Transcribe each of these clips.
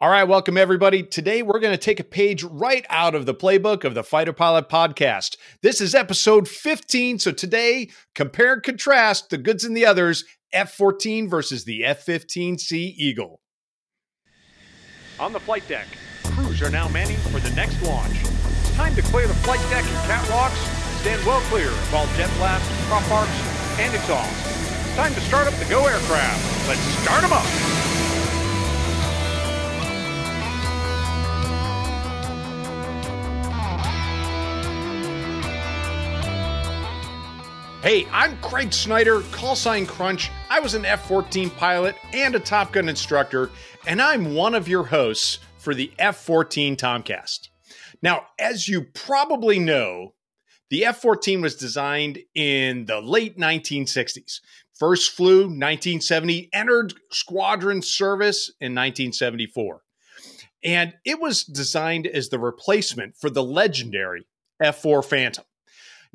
All right, welcome everybody. Today we're going to take a page right out of the playbook of the Fighter Pilot podcast. This is episode 15. So today, compare and contrast the goods and the others F 14 versus the F 15C Eagle. On the flight deck, crews are now manning for the next launch. It's time to clear the flight deck and catwalks. Stand well clear of all jet blasts, prop arcs, and exhaust. It's time to start up the Go aircraft. Let's start them up. Hey, I'm Craig Snyder, call sign Crunch. I was an F 14 pilot and a Top Gun instructor, and I'm one of your hosts for the F 14 Tomcast. Now, as you probably know, the F 14 was designed in the late 1960s. First flew 1970, entered squadron service in 1974. And it was designed as the replacement for the legendary F 4 Phantom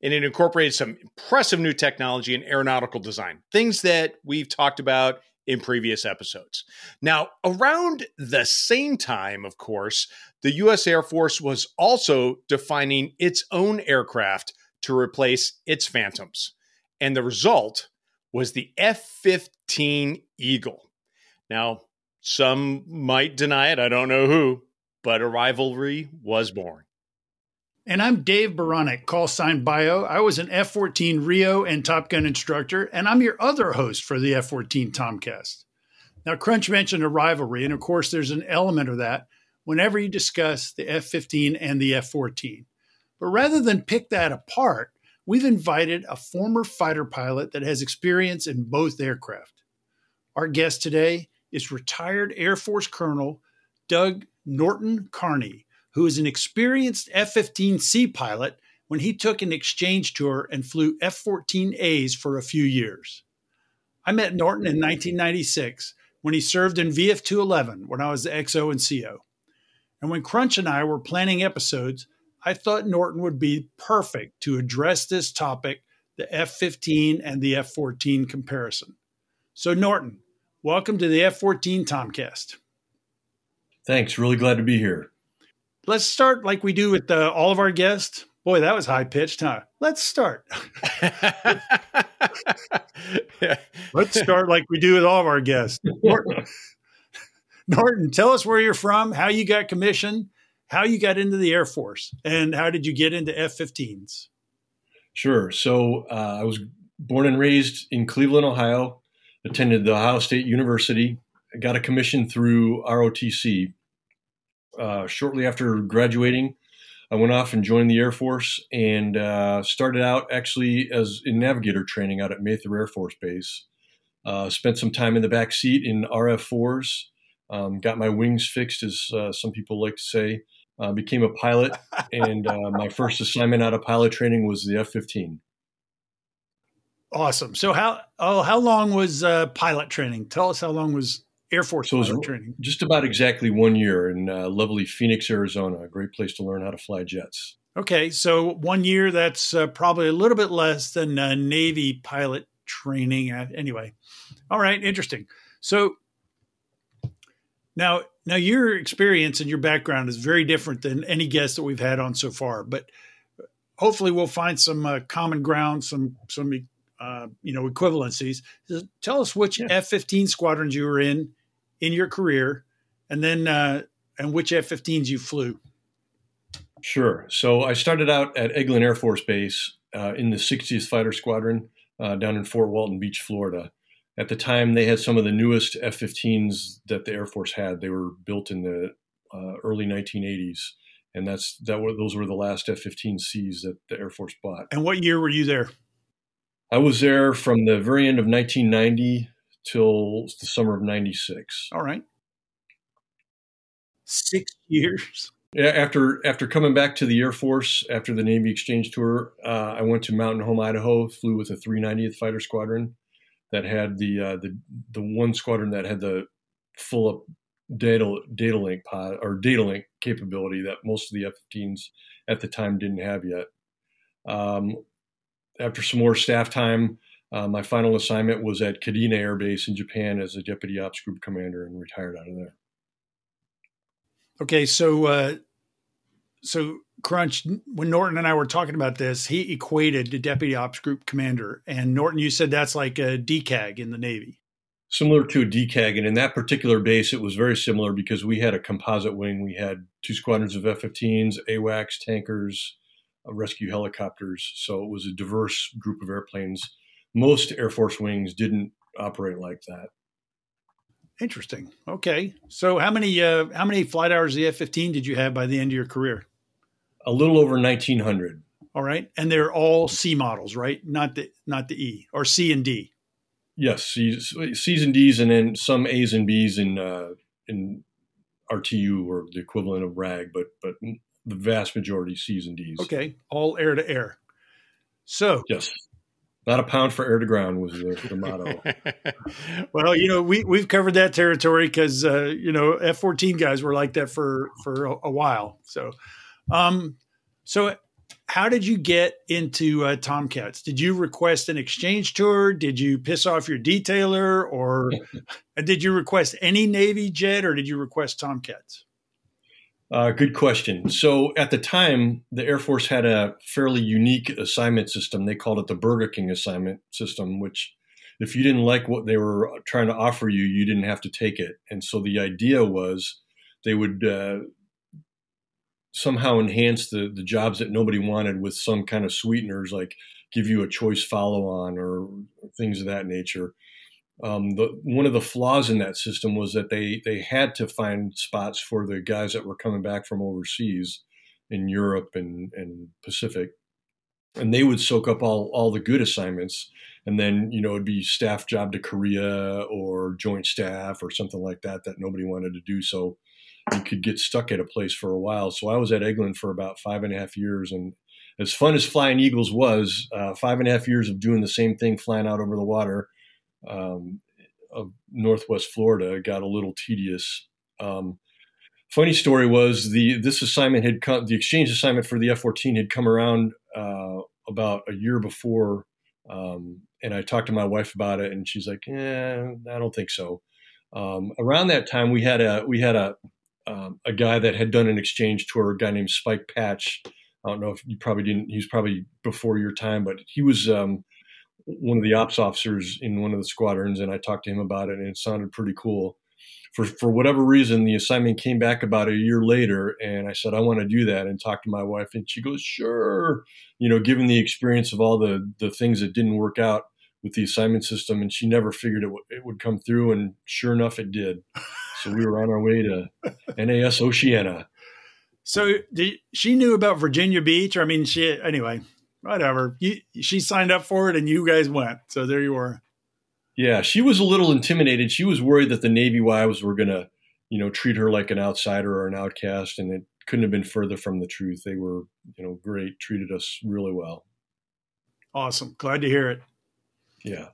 and it incorporated some impressive new technology and aeronautical design, things that we've talked about in previous episodes. Now, around the same time, of course, the US Air Force was also defining its own aircraft to replace its Phantoms. And the result was the F 15 Eagle. Now, some might deny it, I don't know who, but a rivalry was born. And I'm Dave Baranek, call sign Bio. I was an F 14 Rio and Top Gun instructor, and I'm your other host for the F 14 Tomcast. Now, Crunch mentioned a rivalry, and of course, there's an element of that whenever you discuss the F 15 and the F 14. But rather than pick that apart, we've invited a former fighter pilot that has experience in both aircraft. Our guest today is retired Air Force Colonel Doug Norton Carney who is an experienced F 15C pilot when he took an exchange tour and flew F 14As for a few years. I met Norton in 1996 when he served in VF 211 when I was the XO and CO. And when Crunch and I were planning episodes, I thought Norton would be perfect to address this topic the F 15 and the F 14 comparison. So, Norton, welcome to the F 14 Tomcast. Thanks. Really glad to be here let's start like we do with uh, all of our guests. Boy, that was high pitched, huh? Let's start. let's start like we do with all of our guests. Norton, Norton, tell us where you're from, how you got commissioned, how you got into the Air Force, and how did you get into F 15s? Sure. So uh, I was born and raised in Cleveland, Ohio, attended the Ohio State University, got a commission through ROTC, uh, shortly after graduating, I went off and joined the Air Force and uh, started out actually as in navigator training out at Mather Air Force Base. Uh, spent some time in the back seat in RF4s. Um, got my wings fixed, as uh, some people like to say. Uh, became a pilot, and uh, my first assignment out of pilot training was the F-15. Awesome. So how oh how long was pilot training? Tell us how long was Air Force so pilot training. Just about exactly one year in uh, lovely Phoenix, Arizona. A great place to learn how to fly jets. Okay, so one year that's uh, probably a little bit less than uh, Navy pilot training. Anyway, all right, interesting. So now, now your experience and your background is very different than any guest that we've had on so far. But hopefully, we'll find some uh, common ground, some some uh, you know equivalencies. Tell us which yeah. F fifteen squadrons you were in in your career, and then uh, and which F-15s you flew. Sure. So I started out at Eglin Air Force Base uh, in the 60th Fighter Squadron uh, down in Fort Walton Beach, Florida. At the time, they had some of the newest F-15s that the Air Force had. They were built in the uh, early 1980s, and that's that. Were, those were the last F-15Cs that the Air Force bought. And what year were you there? I was there from the very end of 1990 till the summer of 96. All right. Six years. Yeah, after after coming back to the Air Force after the Navy exchange tour, uh, I went to Mountain Home, Idaho. Flew with a 390th Fighter Squadron that had the uh, the the one squadron that had the full up data data link pod or data link capability that most of the F-15s at the time didn't have yet. Um, after some more staff time, uh, my final assignment was at Kadena Air Base in Japan as a deputy ops group commander and retired out of there. Okay, so uh, so Crunch, when Norton and I were talking about this, he equated to deputy ops group commander, and Norton, you said that's like a DCAG in the Navy. Similar to a DCAG, and in that particular base, it was very similar because we had a composite wing. We had two squadrons of F-15s, AWACS, tankers, uh, rescue helicopters. So it was a diverse group of airplanes. Most Air Force wings didn't operate like that. Interesting. Okay. So how many uh, how many flight hours of the F fifteen did you have by the end of your career? A little over nineteen hundred. All right, and they're all C models, right? Not the not the E or C and D. Yes, C's, C's and D's, and then some A's and B's in uh, in RTU or the equivalent of RAG, but but the vast majority C's and D's. Okay, all air to air. So yes, not a pound for air to ground was the, the motto. well, you know, we we've covered that territory because uh, you know F fourteen guys were like that for for a, a while. So, um, so how did you get into uh, Tomcats? Did you request an exchange tour? Did you piss off your detailer, or did you request any Navy jet, or did you request Tomcats? Uh, good question. So at the time, the Air Force had a fairly unique assignment system. They called it the Burger King assignment system, which if you didn't like what they were trying to offer you, you didn't have to take it. And so the idea was they would uh, somehow enhance the, the jobs that nobody wanted with some kind of sweeteners, like give you a choice follow on or things of that nature. Um, the, one of the flaws in that system was that they they had to find spots for the guys that were coming back from overseas in Europe and, and Pacific, and they would soak up all all the good assignments, and then you know it'd be staff job to Korea or joint staff or something like that that nobody wanted to do. So you could get stuck at a place for a while. So I was at Eglin for about five and a half years, and as fun as flying Eagles was, uh, five and a half years of doing the same thing, flying out over the water um, of Northwest Florida got a little tedious. Um, funny story was the this assignment had come, the exchange assignment for the F-14 had come around uh, about a year before, um, and I talked to my wife about it, and she's like, "Yeah, I don't think so." Um, around that time, we had a we had a um, a guy that had done an exchange tour, a guy named Spike Patch. I don't know if you probably didn't. He's probably before your time, but he was um, one of the ops officers in one of the squadrons, and I talked to him about it, and it sounded pretty cool. For for whatever reason, the assignment came back about a year later, and I said I want to do that, and talk to my wife, and she goes, "Sure." You know, given the experience of all the the things that didn't work out with the assignment system, and she never figured it, w- it would come through, and sure enough, it did. So we were on our way to NAS Oceana. So she knew about Virginia Beach, or I mean, she anyway whatever. You, she signed up for it and you guys went. So there you were. Yeah, she was a little intimidated. She was worried that the Navy wives were going to, you know, treat her like an outsider or an outcast, and it couldn't have been further from the truth. They were, you know, great, treated us really well. Awesome. Glad to hear it. Yeah.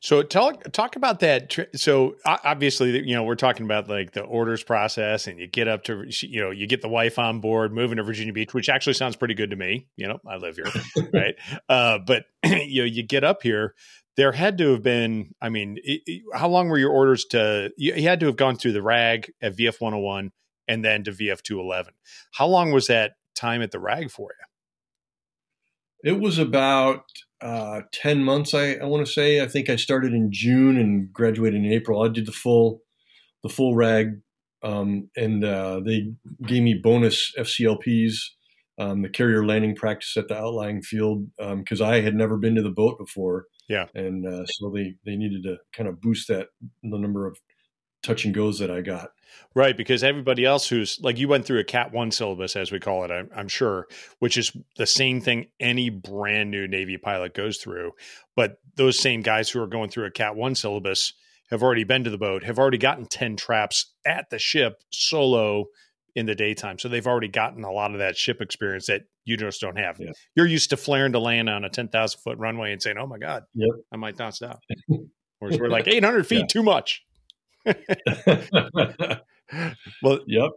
So talk talk about that. So obviously, you know, we're talking about like the orders process, and you get up to, you know, you get the wife on board, moving to Virginia Beach, which actually sounds pretty good to me. You know, I live here, right? Uh, but you know, you get up here. There had to have been. I mean, it, it, how long were your orders to? You, you had to have gone through the RAG at VF one hundred one, and then to VF two eleven. How long was that time at the RAG for you? It was about uh, 10 months, I, I want to say. I think I started in June and graduated in April. I did the full, the full rag. Um, and uh, they gave me bonus FCLPs, um, the carrier landing practice at the outlying field, because um, I had never been to the boat before. Yeah. And uh, so they, they needed to kind of boost that, the number of touch and goes that I got. Right, because everybody else who's like you went through a Cat One syllabus, as we call it, I'm, I'm, sure, which is the same thing any brand new Navy pilot goes through. But those same guys who are going through a Cat One syllabus have already been to the boat, have already gotten ten traps at the ship solo in the daytime, so they've already gotten a lot of that ship experience that you just don't have. Yeah. You're used to flaring to land on a ten thousand foot runway and saying, "Oh my god, yep. I might not stop." Whereas we're like eight hundred feet, yeah. too much. well, yep.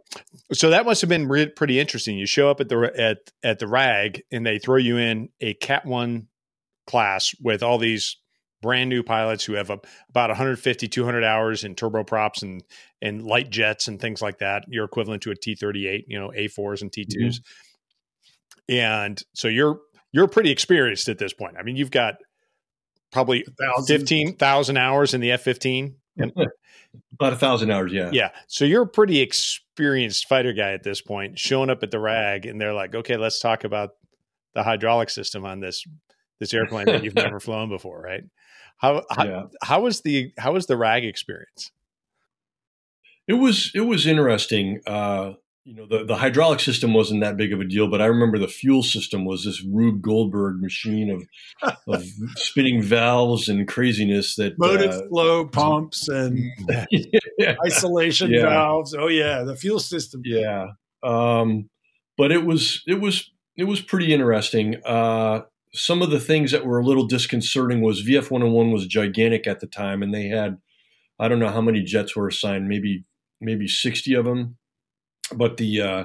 So that must have been re- pretty interesting. You show up at the at at the rag, and they throw you in a Cat One class with all these brand new pilots who have a, about 150, 200 hours in turboprops and and light jets and things like that. You're equivalent to a T38, you know, A4s and T2s. Mm-hmm. And so you're you're pretty experienced at this point. I mean, you've got probably 15,000 hours in the F-15. About a thousand hours, yeah. Yeah. So you're a pretty experienced fighter guy at this point, showing up at the RAG, and they're like, "Okay, let's talk about the hydraulic system on this this airplane that you've never flown before, right?" How how, yeah. how was the how was the RAG experience? It was it was interesting. Uh, you know, the, the hydraulic system wasn't that big of a deal, but I remember the fuel system was this Rube Goldberg machine of, of spinning valves and craziness that motive uh, flow pumps and yeah. isolation yeah. valves. Oh yeah, the fuel system. Yeah. Um, but it was it was it was pretty interesting. Uh, some of the things that were a little disconcerting was VF 101 was gigantic at the time, and they had I don't know how many jets were assigned, maybe maybe 60 of them but the uh,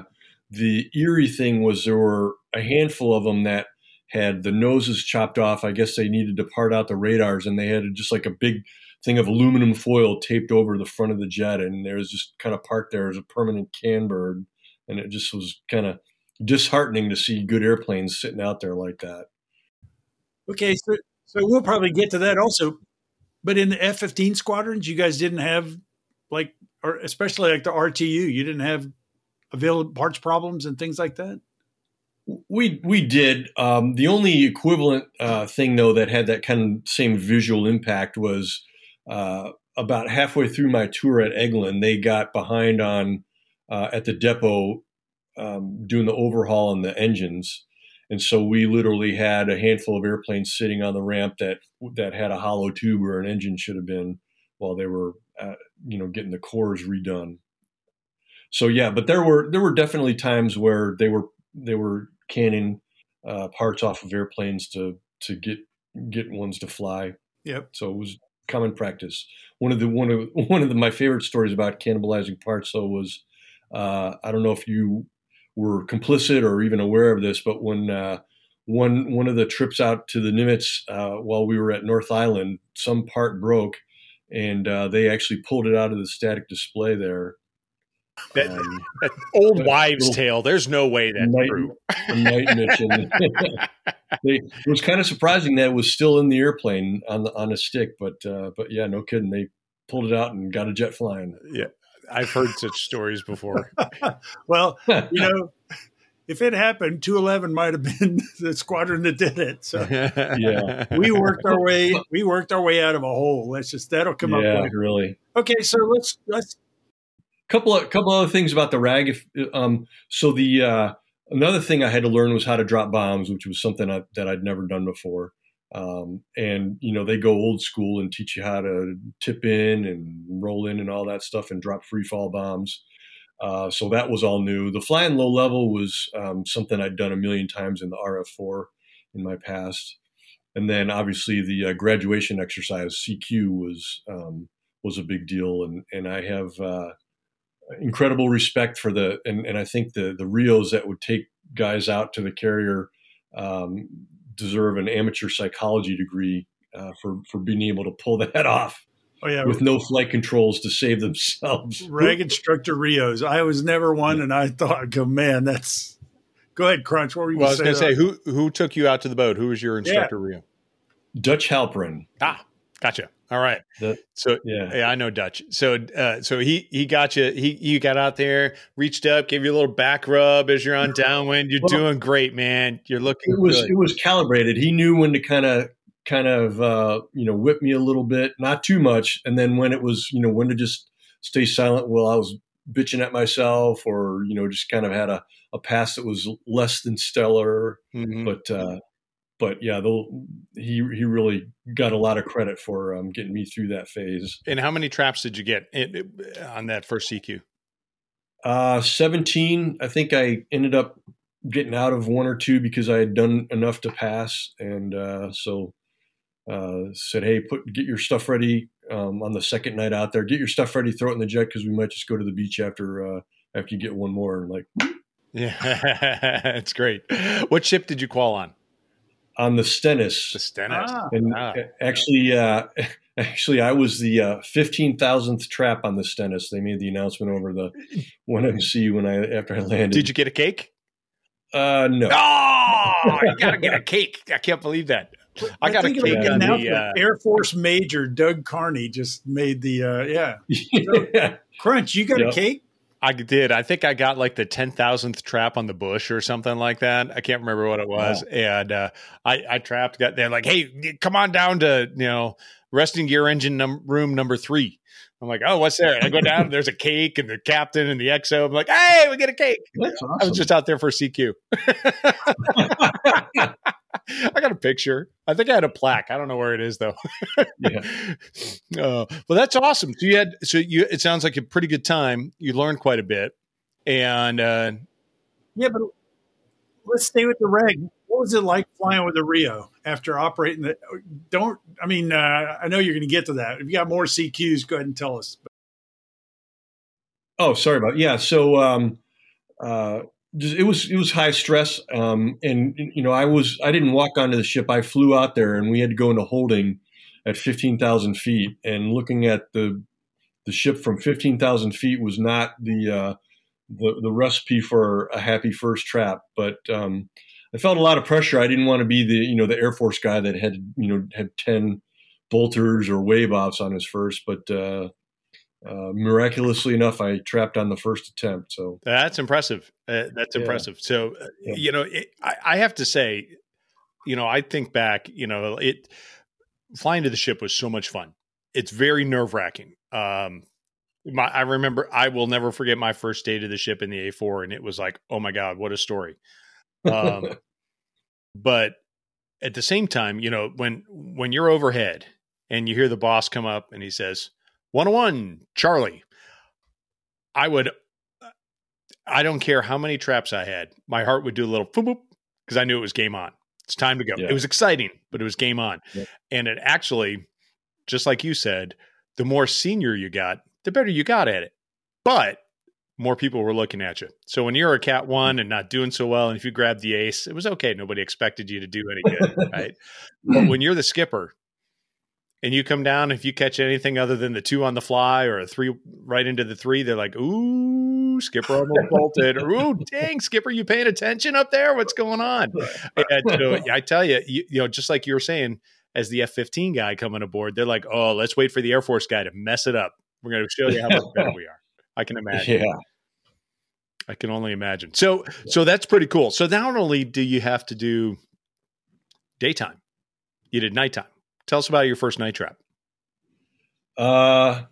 the eerie thing was there were a handful of them that had the noses chopped off. I guess they needed to part out the radars, and they had just like a big thing of aluminum foil taped over the front of the jet, and there was just kind of parked there as a permanent can bird, and it just was kind of disheartening to see good airplanes sitting out there like that. Okay, so so we'll probably get to that also, but in the F-15 squadrons, you guys didn't have like, or especially like the RTU, you didn't have available parts problems and things like that? We we did. Um, the only equivalent uh, thing though that had that kind of same visual impact was uh, about halfway through my tour at Eglin, they got behind on uh, at the depot um, doing the overhaul on the engines, and so we literally had a handful of airplanes sitting on the ramp that that had a hollow tube where an engine should have been while they were uh, you know getting the cores redone so yeah, but there were there were definitely times where they were they were canning uh, parts off of airplanes to to get get ones to fly. Yep. So it was common practice. One of the one of one of the, my favorite stories about cannibalizing parts though was uh, I don't know if you were complicit or even aware of this, but when uh, one one of the trips out to the Nimitz uh, while we were at North Island, some part broke, and uh, they actually pulled it out of the static display there that, um, that old wives' tale. There's no way that's night, true. Night mission. they, it was kind of surprising that it was still in the airplane on the on a stick, but uh, but yeah, no kidding. They pulled it out and got a jet flying. Yeah, I've heard such stories before. well, you know. If it happened, 211 might have been the squadron that did it. So yeah, we worked our way we worked our way out of a hole. Let's just that'll come yeah, up. Yeah, really. Okay, so let's let's couple of couple other things about the rag. If um, so, the uh, another thing I had to learn was how to drop bombs, which was something I, that I'd never done before. Um, and you know they go old school and teach you how to tip in and roll in and all that stuff and drop free fall bombs. Uh, so that was all new. The flying low level was um, something I'd done a million times in the RF4 in my past, and then obviously the uh, graduation exercise CQ was um, was a big deal, and and I have uh, incredible respect for the and, and I think the the Rios that would take guys out to the carrier um, deserve an amateur psychology degree uh, for for being able to pull that off. Oh yeah, with no flight controls to save themselves. Rag instructor Rios. I was never one, and I thought, "Oh man, that's." Go ahead, Crunch. What were you? Well, I was going to say, who who took you out to the boat? Who was your instructor, yeah. Rio? Dutch Halperin. Ah, gotcha. All right. The, so yeah. yeah, I know Dutch. So uh, so he he got you. He you got out there, reached up, gave you a little back rub as you're on downwind. You're well, doing great, man. You're looking. It was good. it was calibrated. He knew when to kind of kind of uh, you know whip me a little bit, not too much, and then when it was you know when to just stay silent while I was bitching at myself, or you know just kind of had a a pass that was less than stellar. Mm-hmm. But uh, but yeah, he he really got a lot of credit for um, getting me through that phase. And how many traps did you get in, on that first CQ? Uh, Seventeen. I think I ended up getting out of one or two because I had done enough to pass, and uh, so uh, said, "Hey, put get your stuff ready um, on the second night out there. Get your stuff ready, throw it in the jet because we might just go to the beach after uh, after you get one more." And like, yeah, it's great. What ship did you call on? On the Stennis. The Stennis. Ah. And Ah. actually, uh, actually, I was the uh, fifteen thousandth trap on the Stennis. They made the announcement over the one MC when I after I landed. Did you get a cake? Uh, no. Oh, you gotta get a cake. I can't believe that. I got a think it cake on the. Uh, Air Force Major Doug Carney just made the uh, yeah yeah. crunch. You got Yep. a cake? I did. I think I got like the ten thousandth trap on the bush or something like that. I can't remember what it was. And uh, I, I trapped. Got there like, hey, come on down to you know resting gear engine num- room number three. I'm like, oh, what's there? And I go down. there's a cake and the captain and the XO. I'm like, hey, we get a cake. That's I was just out there for CQ. I got a picture. I think I had a plaque. I don't know where it is though. Yeah. Uh, well, that's awesome. So you had so you. It sounds like a pretty good time. You learned quite a bit, and uh, Yeah, but let's stay with the reg. What was it like flying with the Rio after operating the? Don't I mean? Uh, I know you're going to get to that. If you got more CQs, go ahead and tell us. Oh, sorry about yeah. So um, uh, just, it was it was high stress, um, and you know I was I didn't walk onto the ship. I flew out there, and we had to go into holding at fifteen thousand feet. And looking at the the ship from fifteen thousand feet was not the uh, the the recipe for a happy first trap. But um, I felt a lot of pressure. I didn't want to be the you know the Air Force guy that had you know had ten bolters or wave offs on his first, but uh, uh, miraculously enough, I trapped on the first attempt. So that's impressive. Uh, that's Yeah. impressive. So uh, Yeah. you know, it, I, I have to say, you know, I think back. You know, it flying to the ship was so much fun. It's very nerve wracking. Um, my, I remember I will never forget my first day to the ship in the A4, and it was like, oh my god, what a story. Um, but at the same time, you know, when when you're overhead and you hear the boss come up and he says, 101, Charlie, I would, I don't care how many traps I had, my heart would do a little boop boop because I knew it was game on. It's time to go. Yeah. It was exciting, but it was game on. Yep. And it actually, just like you said, the more senior you got, the better you got at it. But more people were looking at you. So when you're a cat one and not doing so well, and if you grabbed the ace, it was okay. Nobody expected you to do any good, right? But when you're the skipper and you come down, if you catch anything other than the two on the fly or a three right into the three, they're like, "Ooh, skipper almost bolted," or "Ooh, dang, skipper, you paying attention up there? What's going on?" So I tell you, you, you know, just like you were saying, as the F-15 guy coming aboard, they're like, "Oh, let's wait for the Air Force guy to mess it up. We're going to show you how much better we are." I can imagine. yeah, I can only imagine. So so that's pretty cool. So not only do you have to do daytime, you did nighttime. Tell us about your first night trap. uh,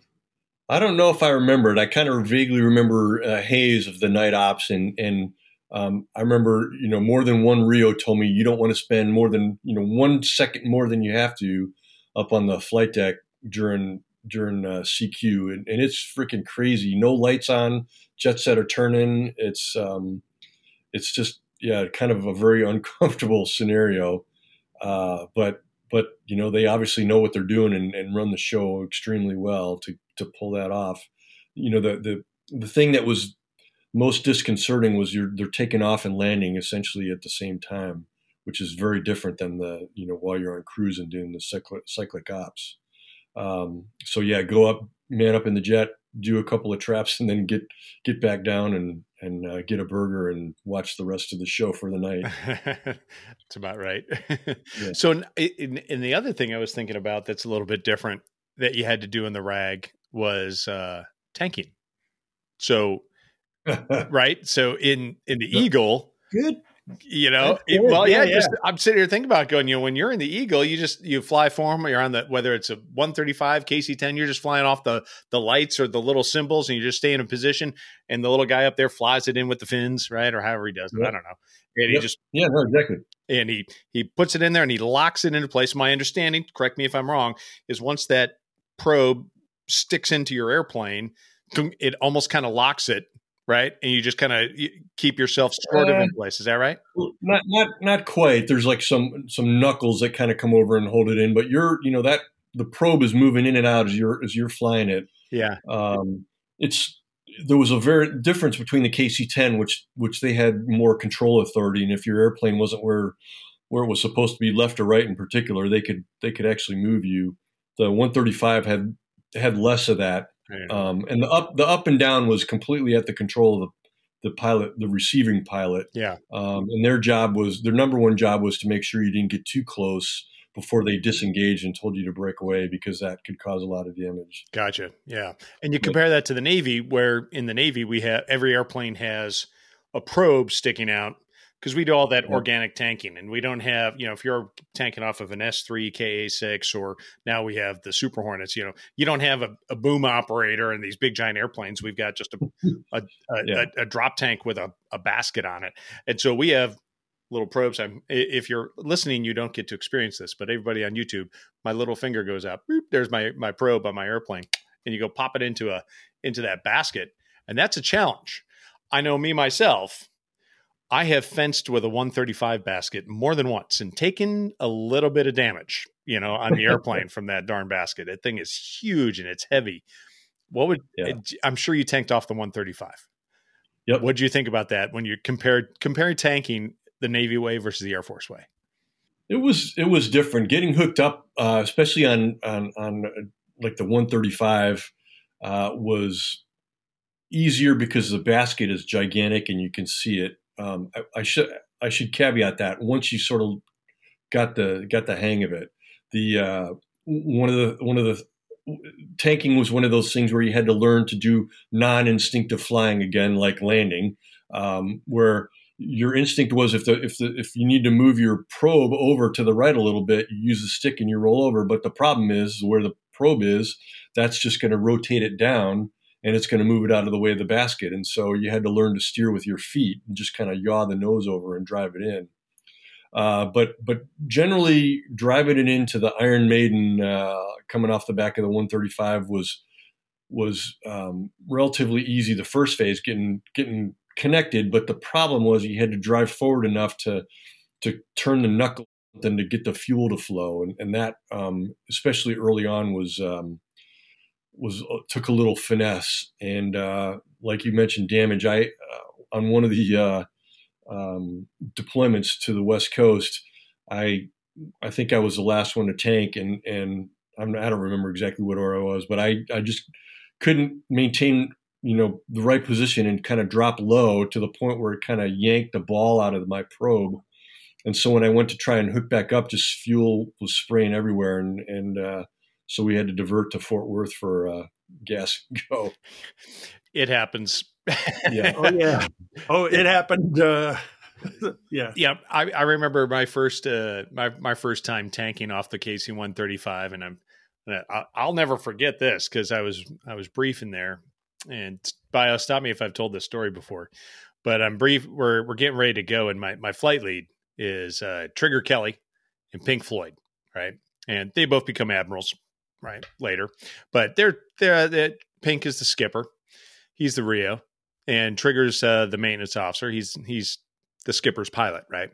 I don't know if I remember it. I kind of vaguely remember a haze of the night ops, and and um, I remember you know more than one Rio told me you don't want to spend more than you know one second more than you have to up on the flight deck during during uh, CQ, and, and it's freaking crazy. No lights on, jet set are turning. It's um, it's just yeah, kind of a very uncomfortable scenario. Uh, but but you know they obviously know what they're doing and, and run the show extremely well to to pull that off. You know the the the thing that was most disconcerting was you're they're taking off and landing essentially at the same time, which is very different than the you know while you're on cruise and doing the cyclic, cyclic ops. Um, so yeah, go up, man up in the jet, do a couple of traps, and then get get back down and and uh, get a burger and watch the rest of the show for the night. that's about right. So, in, in, in the other thing I was thinking about that's a little bit different that you had to do in the rag was uh, tanking. So, right. So in in the. Eagle, Good. You know, it- well, yeah, Yeah, Just I'm sitting here thinking about going. You know, when you're in the Eagle, you just you fly for them. You're on the whether it's a 135 KC10, you're just flying off the the lights or the little symbols, and you just stay in a position. And the little guy up there flies it in with the fins, right, or however he does it. I don't know. And he just yeah, no, exactly. and he he puts it in there and he locks it into place. My understanding, correct me if I'm wrong, is once that probe sticks into your airplane, it almost kind of locks it, right? And you just kind of keep yourself sort of in place. Is that right? Not not not quite. There's like some some knuckles that kind of come over and hold it in, but you're you know that the probe is moving in and out as you're as you're flying it. Yeah. Um, it's there was a very difference between the KC-10, which which they had more control authority, and if your airplane wasn't where where it was supposed to be left or right in particular, they could they could actually move you. The 135 had had less of that, um, and the up the up and down was completely at the control of the the pilot, the receiving pilot. Yeah. Um, and their job was their number one job was to make sure you didn't get too close before they disengaged and told you to break away because that could cause a lot of damage. Gotcha. Yeah. And you compare that to the Navy, where in the Navy we have every airplane has a probe sticking out because we do all that organic tanking and we don't have you know if you're tanking off of an s3 ka6 or now we have the super hornets you know you don't have a, a boom operator and these big giant airplanes. We've got just a, a, yeah. a, a drop tank with a, a basket on it. And so we have little probes. I'm if you're listening you don't get to experience this but everybody on youtube my little finger goes up there's my my probe on my airplane and you go pop it into a into that basket and that's a challenge. I know me myself I have fenced with a 135 basket more than once and taken a little bit of damage, you know, on the airplane from that darn basket. That thing is huge and it's heavy. What would yeah. I'm sure you tanked off the 135. Yep. What do you think about that when you compared comparing tanking the Navy way versus the Air Force way? It was it was different. Getting hooked up, uh, especially on on on uh, like the 135, uh, was easier because the basket is gigantic and you can see it um, I, I, should I should caveat that once you sort of got the got the hang of it, the uh, one of the one of the tanking was one of those things where you had to learn to do non-instinctive flying again, like landing, um, where your instinct was if the if the if you need to move your probe over to the right a little bit, you use the stick and you roll over. But the problem is where the probe is, that's just going to rotate it down and it's going to move it out of the way of the basket. And so you had to learn to steer with your feet and just kind of yaw the nose over and drive it in. Uh, but but generally driving it into the Iron Maiden uh, coming off the back of the 135 was was um, relatively easy. The first phase getting getting connected, but the problem was you had to drive forward enough to to turn the knuckle then to get the fuel to flow, and, and that um, especially early on was um, was uh, took a little finesse, and uh, like you mentioned, damage. I uh, on one of the uh, um, deployments to the West Coast, I I think I was the last one to tank, and and I'm, I do not remember exactly what order I was, but I I just couldn't maintain you know the right position and kind of drop low to the point where it kind of yanked the ball out of my probe. And so when I went to try and hook back up, just fuel was spraying everywhere, and and uh, so we had to divert to Fort Worth for uh, gas go. It happens. yeah. Oh yeah. Oh, it happened. Uh, yeah. Yeah. I, I remember my first uh, my my first time tanking off the KC one thirty five, and I'm I'll never forget this because I was I was briefing there, and bio stop me if I've told this story before, but I'm brief. We're we're getting ready to go, and my my flight lead is uh, Trigger Kelly and Pink Floyd, right? And they both become admirals right later. But they're they're that Pink is the skipper. He's the Rio, and Trigger's uh, the maintenance officer. He's he's the skipper's pilot, right?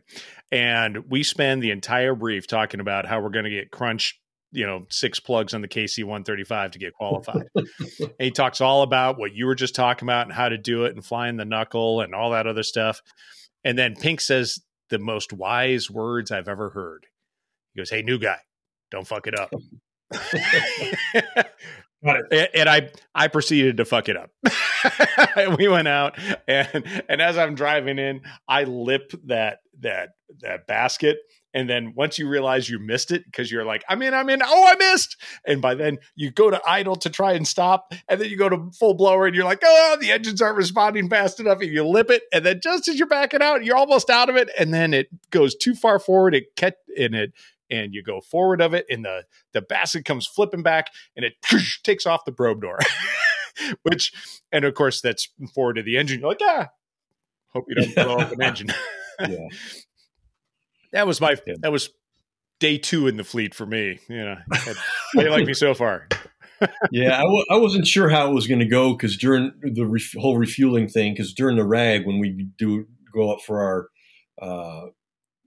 And we spend the entire brief talking about how we're going to get crunch, you know, six plugs on the KC 135 to get qualified. he talks all about what you were just talking about and how to do it and flying the knuckle and all that other stuff. And then Pink says the most wise words I've ever heard. He goes, Hey, new guy, don't fuck it up. and I I proceeded to fuck it up. we went out and and as I'm driving in, I lip that that that basket. And then once you realize you missed it, because you're like, I'm in, I'm in, oh, I missed. And by then you go to idle to try and stop. And then you go to full blower and you're like, oh, the engines aren't responding fast enough. And you lip it. And then just as you're backing out, you're almost out of it. And then it goes too far forward. It catch and it and you go forward of it and the the basket comes flipping back and it takes off the probe door. Which and of course that's forward to the engine. You're like yeah hope you don't blow up an engine. Yeah. That was my that was day two in the fleet for me you know. They like me so far? Yeah I w- I wasn't sure how it was going to go because during the re- whole refueling thing because during the rag when we do go up for our uh,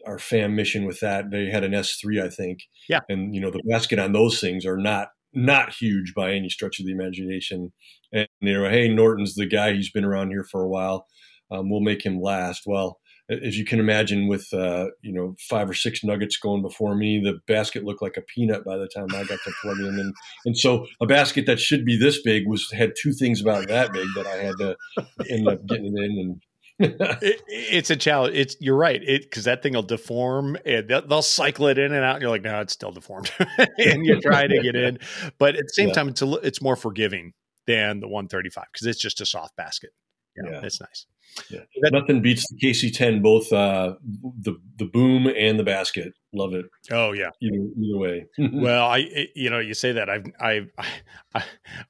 our fam mission with that. They had an S3, I think. Yeah. And you know the basket on those things are not not huge by any stretch of the imagination. And you know, hey, Norton's the guy. He's been around here for a while. Um, we'll make him last. Well, as you can imagine, with uh, you know five or six nuggets going before me, the basket looked like a peanut by the time I got to plug in, and and so a basket that should be this big was had two things about that big that I had to end up getting in and. it, it's a challenge. It's you're right. It because that thing will deform and they'll, they'll, cycle it in and out. And you're like, no, it's still deformed, and you try to get in. But at the same yeah. time, it's a, it's more forgiving than the 135 because it's just a soft basket. You know, yeah, it's nice. Yeah. Nothing beats the KC10, both uh, the the boom and the basket. Love it. Oh yeah. Either, either way. well, I you know you say that I've I've I,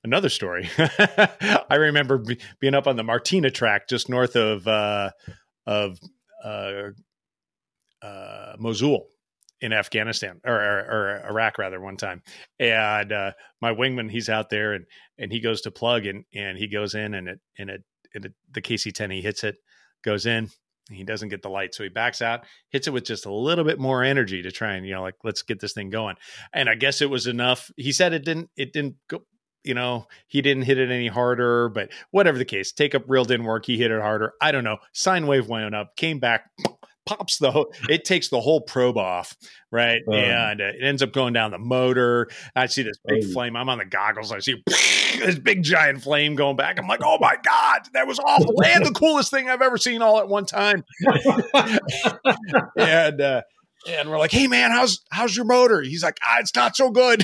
another story. I remember be, being up on the Martina track just north of uh, of uh, uh, Mosul in Afghanistan or, or, or, Iraq rather one time. And uh, my wingman, he's out there and and he goes to plug and and he goes in and it and it it, the KC10, he hits it, goes in. He doesn't get the light, so he backs out, hits it with just a little bit more energy to try and you know, like let's get this thing going. And I guess it was enough. He said it didn't. It didn't go. You know, he didn't hit it any harder, but whatever the case, take up real didn't work. He hit it harder. I don't know. Sine wave went up, came back, pops the whole, it takes the whole probe off, right? Um, and uh, it ends up going down the motor. I see this big oh. flame. I'm on the goggles. I see this big giant flame going back. I'm like, oh my God, that was awful. and the coolest thing I've ever seen all at one time. and, uh, and we're like, "Hey man, how's how's your motor?" He's like, ah, "It's not so good.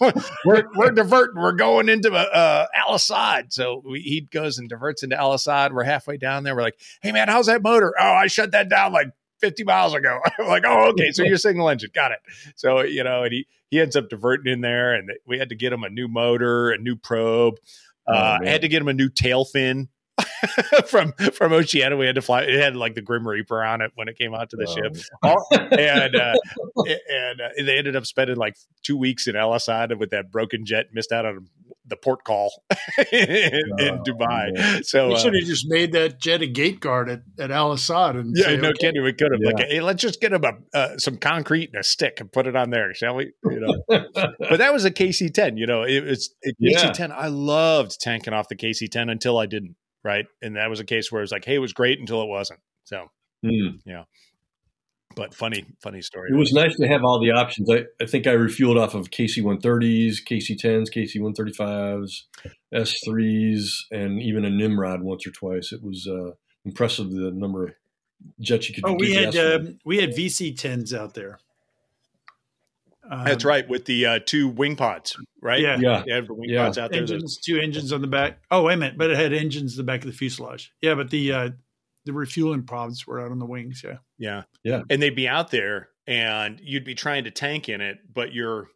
we're we're diverting. We're going into uh, Al Asad. So we, he goes and diverts into Al Asad. We're halfway down there. We're like, "Hey man, how's that motor?" Oh, I shut that down like 50 miles ago. I'm like, "Oh, okay. So you're single engine. Got it." So you know, and he he ends up diverting in there, and we had to get him a new motor, a new probe. Oh, uh, I had to get him a new tail fin from from Oceana. We had to fly. It had like the Grim Reaper on it when it came out to the oh. ship, and uh, and uh, they ended up spending like two weeks in Asad with that broken jet. Missed out on the port call in, oh, in Dubai. Man. So we uh, should have just made that jet a gate guard at, at Al Asad. And yeah, say, no okay. kidding, we could have. Yeah. Like, hey, let's just get him a uh, some concrete and a stick and put it on there, shall we? You know, but that was a KC10. You know, it was a KC10. I loved tanking off the KC10 until I didn't right? And that was a case where it was like, hey, it was great until it wasn't. So, mm. yeah. But funny, funny story. It was nice to have all the options. I, I think I refueled off of KC 130s, KC 10s, KC 135s, S3s, and even a Nimrod once or twice. It was uh, impressive the number of jets you could. Oh, we had uh, we had VC 10s out there. Um, That's right, with the uh, two wing pods, right? Yeah, yeah, yeah the wing yeah. pods out there. Engines, two engines on the back. Oh, wait a minute, but it had engines in the back of the fuselage. Yeah, but the uh, the refueling pods were out on the wings. Yeah, yeah, yeah, and they'd be out there, and you'd be trying to tank in it, but your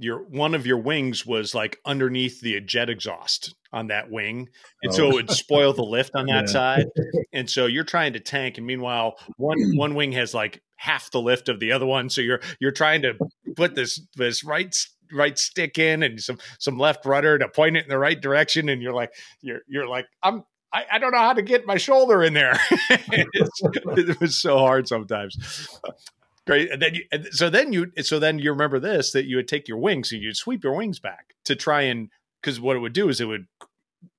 your one of your wings was like underneath the jet exhaust on that wing, and oh. so it would spoil the lift on that yeah. side. And so you're trying to tank, and meanwhile, one one wing has like half the lift of the other one. So you're you're trying to put this this right right stick in and some some left rudder to point it in the right direction, and you're like you're you're like I'm. I, I don't know how to get my shoulder in there. it was so hard sometimes. Great. And then you, and so then you, so then you remember this that you would take your wings and you'd sweep your wings back to try and because what it would do is it would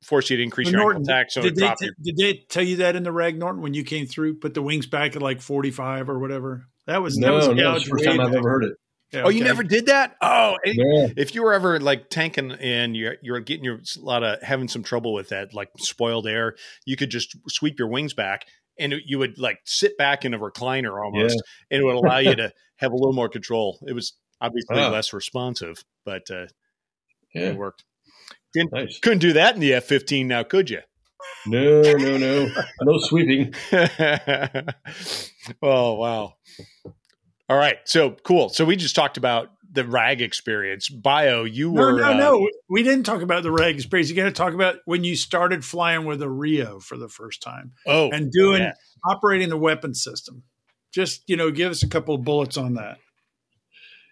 force you to increase your Norton, attack. So did they, t- did they tell you that in the rag Norton when you came through? Put the wings back at like forty five or whatever. That was no, that was no, the first time I've ever heard it. Yeah, oh, okay. you never did that? Oh, yeah. if you were ever like tanking and you're you're getting your a lot of having some trouble with that, like spoiled air, you could just sweep your wings back and you would like sit back in a recliner almost, yeah. and it would allow you to have a little more control. It was obviously oh. less responsive, but uh, yeah. it worked. Didn't, nice. Couldn't do that in the F fifteen now, could you? No, no, no, no sweeping. oh wow! All right, so cool. So we just talked about the rag experience. Bio, you no, were no, uh, no. We didn't talk about the rag experience. You got to talk about when you started flying with a Rio for the first time. Oh, and doing yeah. operating the weapon system. Just you know, give us a couple of bullets on that.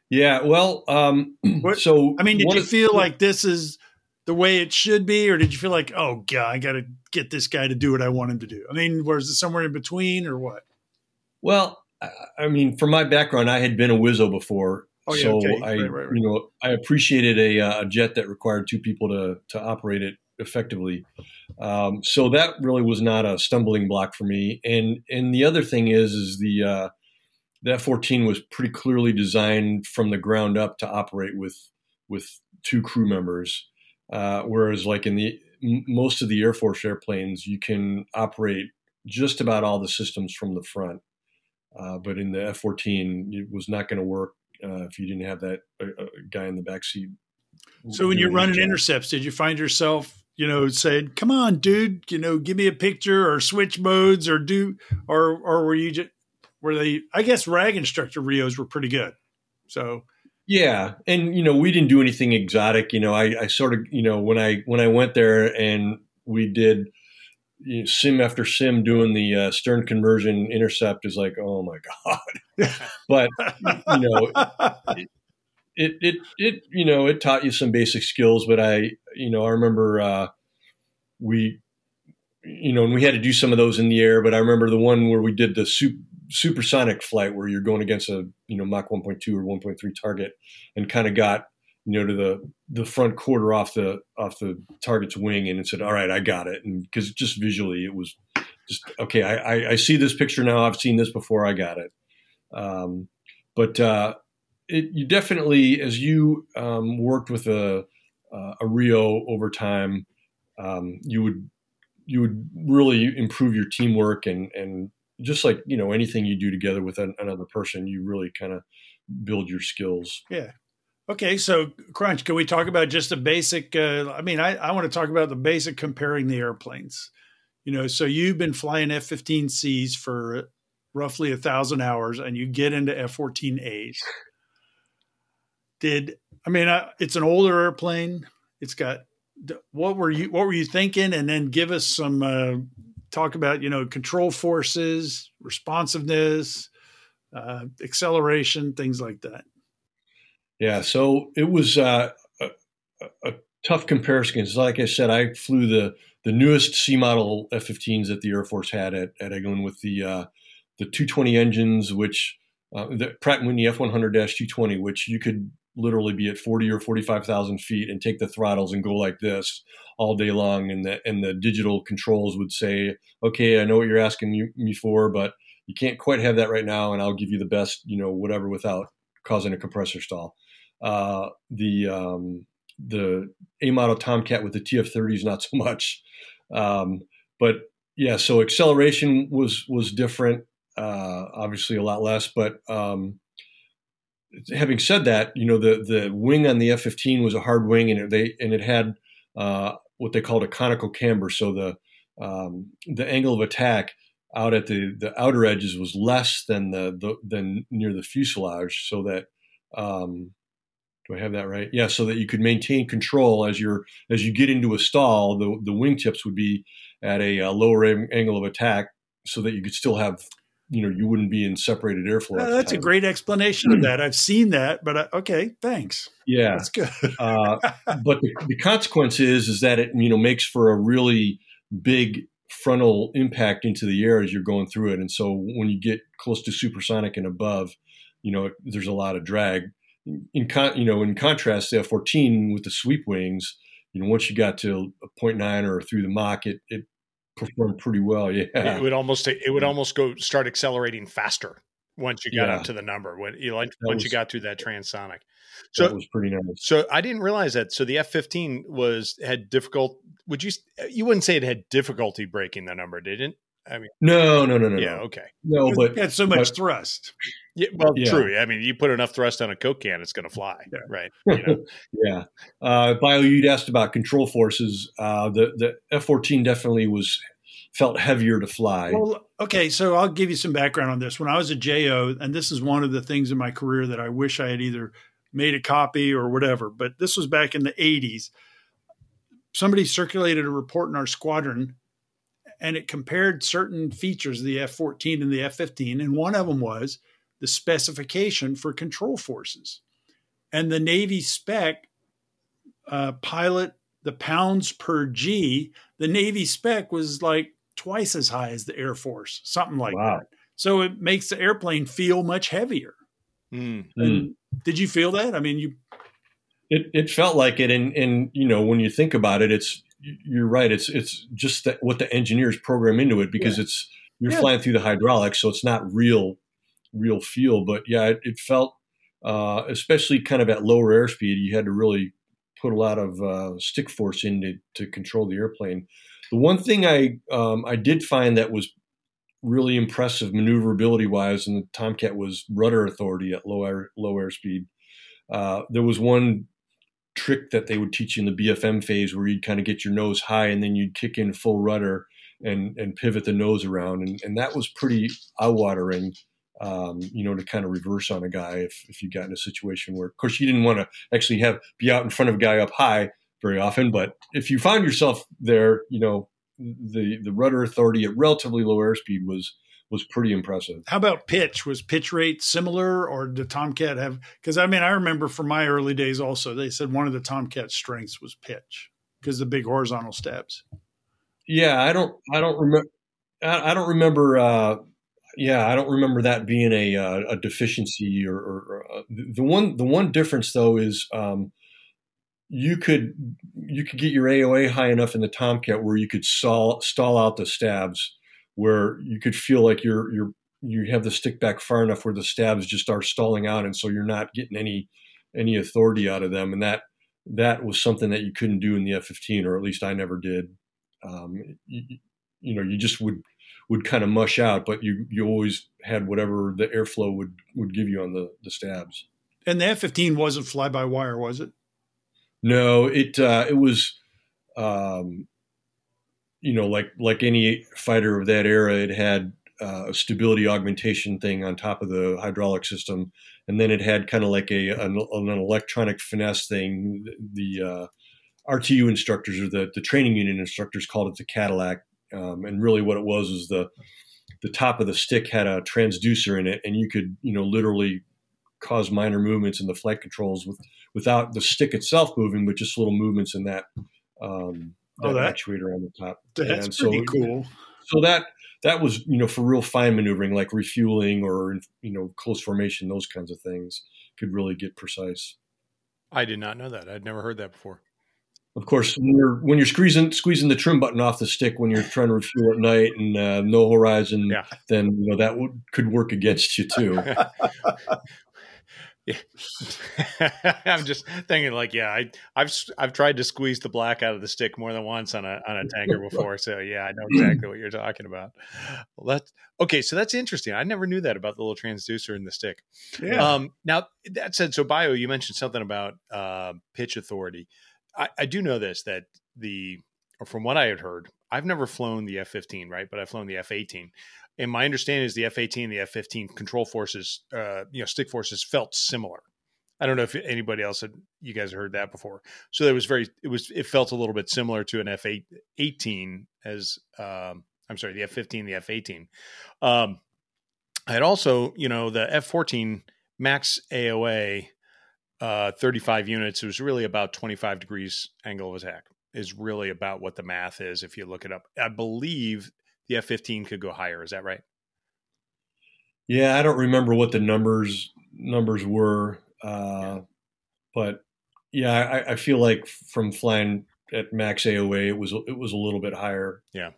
Yeah, well, um, so I mean, did you feel like this is the way it should be, or did you feel like, oh god, I got to get this guy to do what I want him to do? I mean, was it somewhere in between, or what? Well, I mean, from my background, I had been a Wizzo before, oh, yeah, so okay. I, right, right, right. you know, I appreciated a, uh, a, jet that required two people to to operate it effectively. Um, so that really was not a stumbling block for me. And and the other thing is is the uh, the F-14 was pretty clearly designed from the ground up to operate with with two crew members, uh, whereas like in the m- most of the Air Force airplanes, you can operate just about all the systems from the front. Uh, but in the F-14, it was not going to work uh, if you didn't have that uh, uh, guy in the back seat. So when you're running intercepts, did you find yourself, you know, saying, "Come on, dude, you know, give me a picture or switch modes or do," or or were you just were they? I guess rag instructor RIOs were pretty good. So yeah, and you know, we didn't do anything exotic. You know, I, I sort of, you know, when I when I went there and we did you know, sim after sim doing the uh, stern conversion intercept is like, oh my god. but you know, it, it it you know it taught you some basic skills. But I you know I remember uh, we you know and we had to do some of those in the air. But I remember the one where we did the super, supersonic flight where you're going against a you know Mach 1.2 or 1.3 target and kind of got you know to the the front quarter off the off the target's wing and it said all right i got it. And because just visually it was just okay I, I, I see this picture now. I've seen this before. I got it. Um, but uh, it, you definitely as you um, worked with a a rio over time um, you would you would really improve your teamwork and and just like you know anything you do together with an, another person you really kind of build your skills. Yeah Okay, so Crunch, can we talk about just a basic? Uh, I mean, I, I want to talk about the basic comparing the airplanes. You know, so you've been flying F 15Cs for roughly a thousand hours and you get into F 14As. Did, I mean, I, it's an older airplane. It's got, what were you, what were you thinking? And then give us some, uh, talk about, you know, control forces, responsiveness, uh, acceleration, things like that. Yeah, so it was uh, a, a, tough comparison like I said, I flew the the newest C model F-15s that the Air Force had at, at Eglin with the uh, the 220 engines, which uh, the Pratt & Whitney F100-220, which you could literally be at 40 or 45,000 feet and take the throttles and go like this all day long, and the and the digital controls would say, "Okay, I know what you're asking me for, but you can't quite have that right now, and I'll give you the best, you know, whatever without causing a compressor stall." Uh, the um, the A model Tomcat with the TF30s not so much, um, but yeah. So acceleration was was different, uh, obviously a lot less. But um, having said that, you know the the wing on the F15 was a hard wing, and it, they and it had uh, what they called a conical camber. So the um, the angle of attack out at the the outer edges was less than the, the than near the fuselage, so that um, do I have that right? Yeah, so that you could maintain control as you're as you get into a stall. The the wingtips would be at a, a lower angle of attack, so that you could still have you know you wouldn't be in separated airflow. Uh, that's a great explanation of that. I've seen that, but uh, okay, thanks. Yeah, that's good. uh, but the, the consequence is is that it you know makes for a really big frontal impact into the air as you're going through it, and so when you get close to supersonic and above, you know there's a lot of drag in con, you know, in contrast, the F-14 with the sweep wings, you know, once you got to a 0.9 or through the Mach, it, it performed pretty well. Yeah, it would almost it would almost go start accelerating faster once you got yeah. up to the number when you like once was, you got through that transonic. So it was pretty nice. So I didn't realize that. So the F fifteen was had difficult. Would you you wouldn't say it had difficulty breaking the number, did it? I mean, no, no, no, no. Yeah, no. okay. No, but it had so much but, thrust. Yeah, well, yeah. true. I mean, you put enough thrust on a Coke can, it's going to fly, yeah. right? You know? yeah. Uh, Bio, you'd asked about control forces. Uh, the the F fourteen definitely was felt heavier to fly. Well, okay, so I'll give you some background on this. When I was a JO, and this is one of the things in my career that I wish I had either made a copy or whatever, but this was back in the '80s. Somebody circulated a report in our squadron and it compared certain features of the F 14 and the F 15. And one of them was the specification for control forces. And the Navy spec uh, pilot, the pounds per G, the Navy spec was like twice as high as the Air Force, something like wow. that. So it makes the airplane feel much heavier. Mm. Did you feel that? I mean, you. It, it felt like it, and and you know when you think about it, it's you're right. It's it's just that what the engineers program into it because yeah. it's you're yeah. flying through the hydraulics, so it's not real real feel. But yeah, it, it felt uh, especially kind of at lower airspeed, you had to really put a lot of uh, stick force in to, to, control the airplane. The one thing I um, I did find that was really impressive maneuverability wise in the Tomcat was rudder authority at low air low airspeed. Uh, there was one trick that they would teach you in the BFM phase where you'd kind of get your nose high and then you'd kick in full rudder and and pivot the nose around. And, and that was pretty eye-watering um, you know to kind of reverse on a guy if, if you got in a situation where of course you didn't want to actually have be out in front of a guy up high very often but if you found yourself there you know the the rudder authority at relatively low airspeed was was pretty impressive. How about pitch? Was pitch rate similar, or did Tomcat have? Because I mean, I remember from my early days also, they said one of the Tomcat strengths was pitch because the big horizontal stabs. Yeah, I don't, I don't remember, I, I don't remember. Uh, yeah, I don't remember that being a uh, a deficiency or, or, or uh, the one the one difference though is um, you could you could get your AOA high enough in the Tomcat where you could stall stall out the stabs where you could feel like you're you're you have the stick back far enough where the stabs just are stalling out, and so you're not getting any any authority out of them, and that that was something that you couldn't do in the F-15, or at least I never did. Um, you, you know, you just would would kind of mush out, but you you always had whatever the airflow would would give you on the the stabs. And the F-15 wasn't fly by wire, was it? No, it uh, it was. Um, you know, like like any fighter of that era, it had uh, a stability augmentation thing on top of the hydraulic system, and then it had kind of like a an, an, electronic finesse thing. The uh, RTU instructors or the the training unit instructors called it the Cadillac, um, and really what it was is the the top of the stick had a transducer in it, and you could you know literally cause minor movements in the flight controls with without the stick itself moving, but just little movements in that. Um, that, oh, that actuator on the top. That's and pretty so, cool. So that that was you know for real fine maneuvering like refueling or you know close formation those kinds of things could really get precise. I did not know that. I'd never heard that before. Of course, when you're when you're squeezing squeezing the trim button off the stick when you're trying to refuel at night and uh, no horizon, yeah. then you know that would, could work against you too. Yeah. I'm just thinking like, yeah, I, have I've tried to squeeze the black out of the stick more than once on a on a tanker before, so yeah, I know exactly what you're talking about. Well, that's okay. So that's interesting. I never knew that about the little transducer in the stick. Yeah. Um, now that said, so bio, you mentioned something about uh, pitch authority. I, I do know this that the or from what I had heard, I've never flown the F-15, right? But I've flown the F-18 and my understanding is the F-18 and the F-15 control forces, uh, you know, stick forces felt similar. I don't know if anybody else had you guys heard that before. So it was very it was it felt a little bit similar to an F-18 as um, I'm sorry, the F-15, the F-18. Um, I had also, you know, the F-14 max AOA uh, 35 units. It was really about 25 degrees angle of attack. Is really about what the math is if you look it up. I believe the F fifteen could go higher. Is that right? Yeah, I don't remember what the numbers numbers were, uh, yeah. but yeah, I, I, feel like from flying at max AOA, it was it was a little bit higher. Yeah.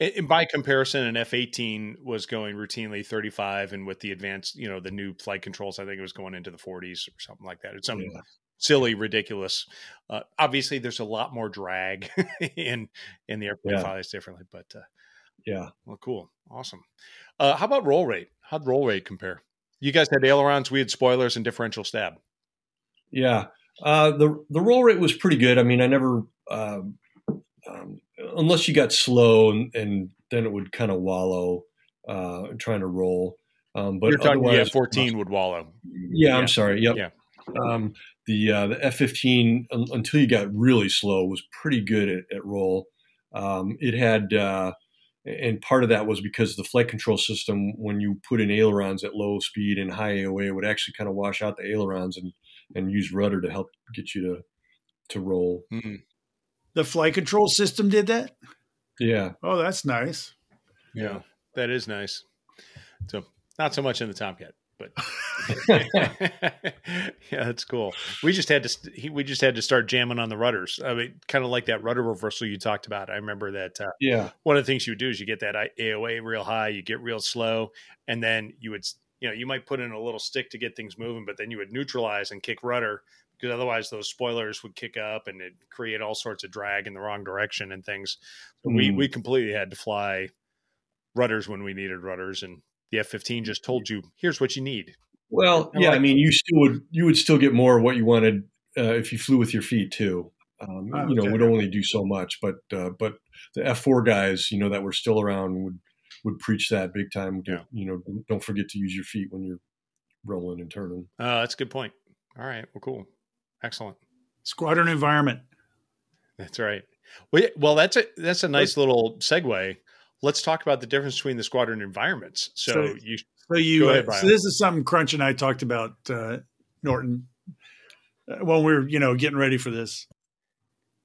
And by comparison, an F eighteen was going routinely thirty five, and with the advanced, you know, the new flight controls, I think it was going into the forties or something like that. It's yeah silly, ridiculous. Uh, obviously, there's a lot more drag in in the airplane yeah. flies differently, but uh, yeah, well, cool, awesome. Uh, how about roll rate? How'd roll rate compare? You guys had ailerons, we had spoilers, and differential stab. Yeah, uh, the the roll rate was pretty good. I mean, I never. Um, um, unless you got slow and, and then it would kind of wallow uh, trying to roll. Um, but you're talking, yeah, 14 would wallow. Yeah, yeah, I'm sorry. Yep. Yeah. Um, the uh, the F-15 until you got really slow was pretty good at, at roll. Um, it had uh, and part of that was because the flight control system, when you put in ailerons at low speed and high AOA, would actually kind of wash out the ailerons and and use rudder to help get you to to roll. Mm-hmm. The flight control system did that. Yeah. Oh, that's nice. Yeah, that is nice. So not so much in the Tomcat but yeah, that's cool. We just had to we just had to start jamming on the rudders. I mean, kind of like that rudder reversal you talked about. I remember that. Uh, yeah, one of the things you would do is you get that AOA real high, you get real slow, and then you would you know you might put in a little stick to get things moving, but then you would neutralize and kick rudder because otherwise those spoilers would kick up and it create all sorts of drag in the wrong direction and things. So mm. we we completely had to fly rudders when we needed rudders, and the F fifteen just told you here's what you need. Well, yeah, like, I mean, you still would you would still get more of what you wanted uh, if you flew with your feet too. Um, oh, you know, okay. would only do so much, but uh, but the F four guys, you know, that were still around would would preach that big time. Yeah. You know, don't forget to use your feet when you're rolling and turning. Uh, that's a good point. All right, well, cool, excellent. Squadron environment. That's right. Well, well, that's a that's a nice little segue. Let's talk about the difference between the squadron environments. So, so you so you, ahead, uh, so this is something Crunch and I talked about, uh, Norton, uh, when we are you know getting ready for this.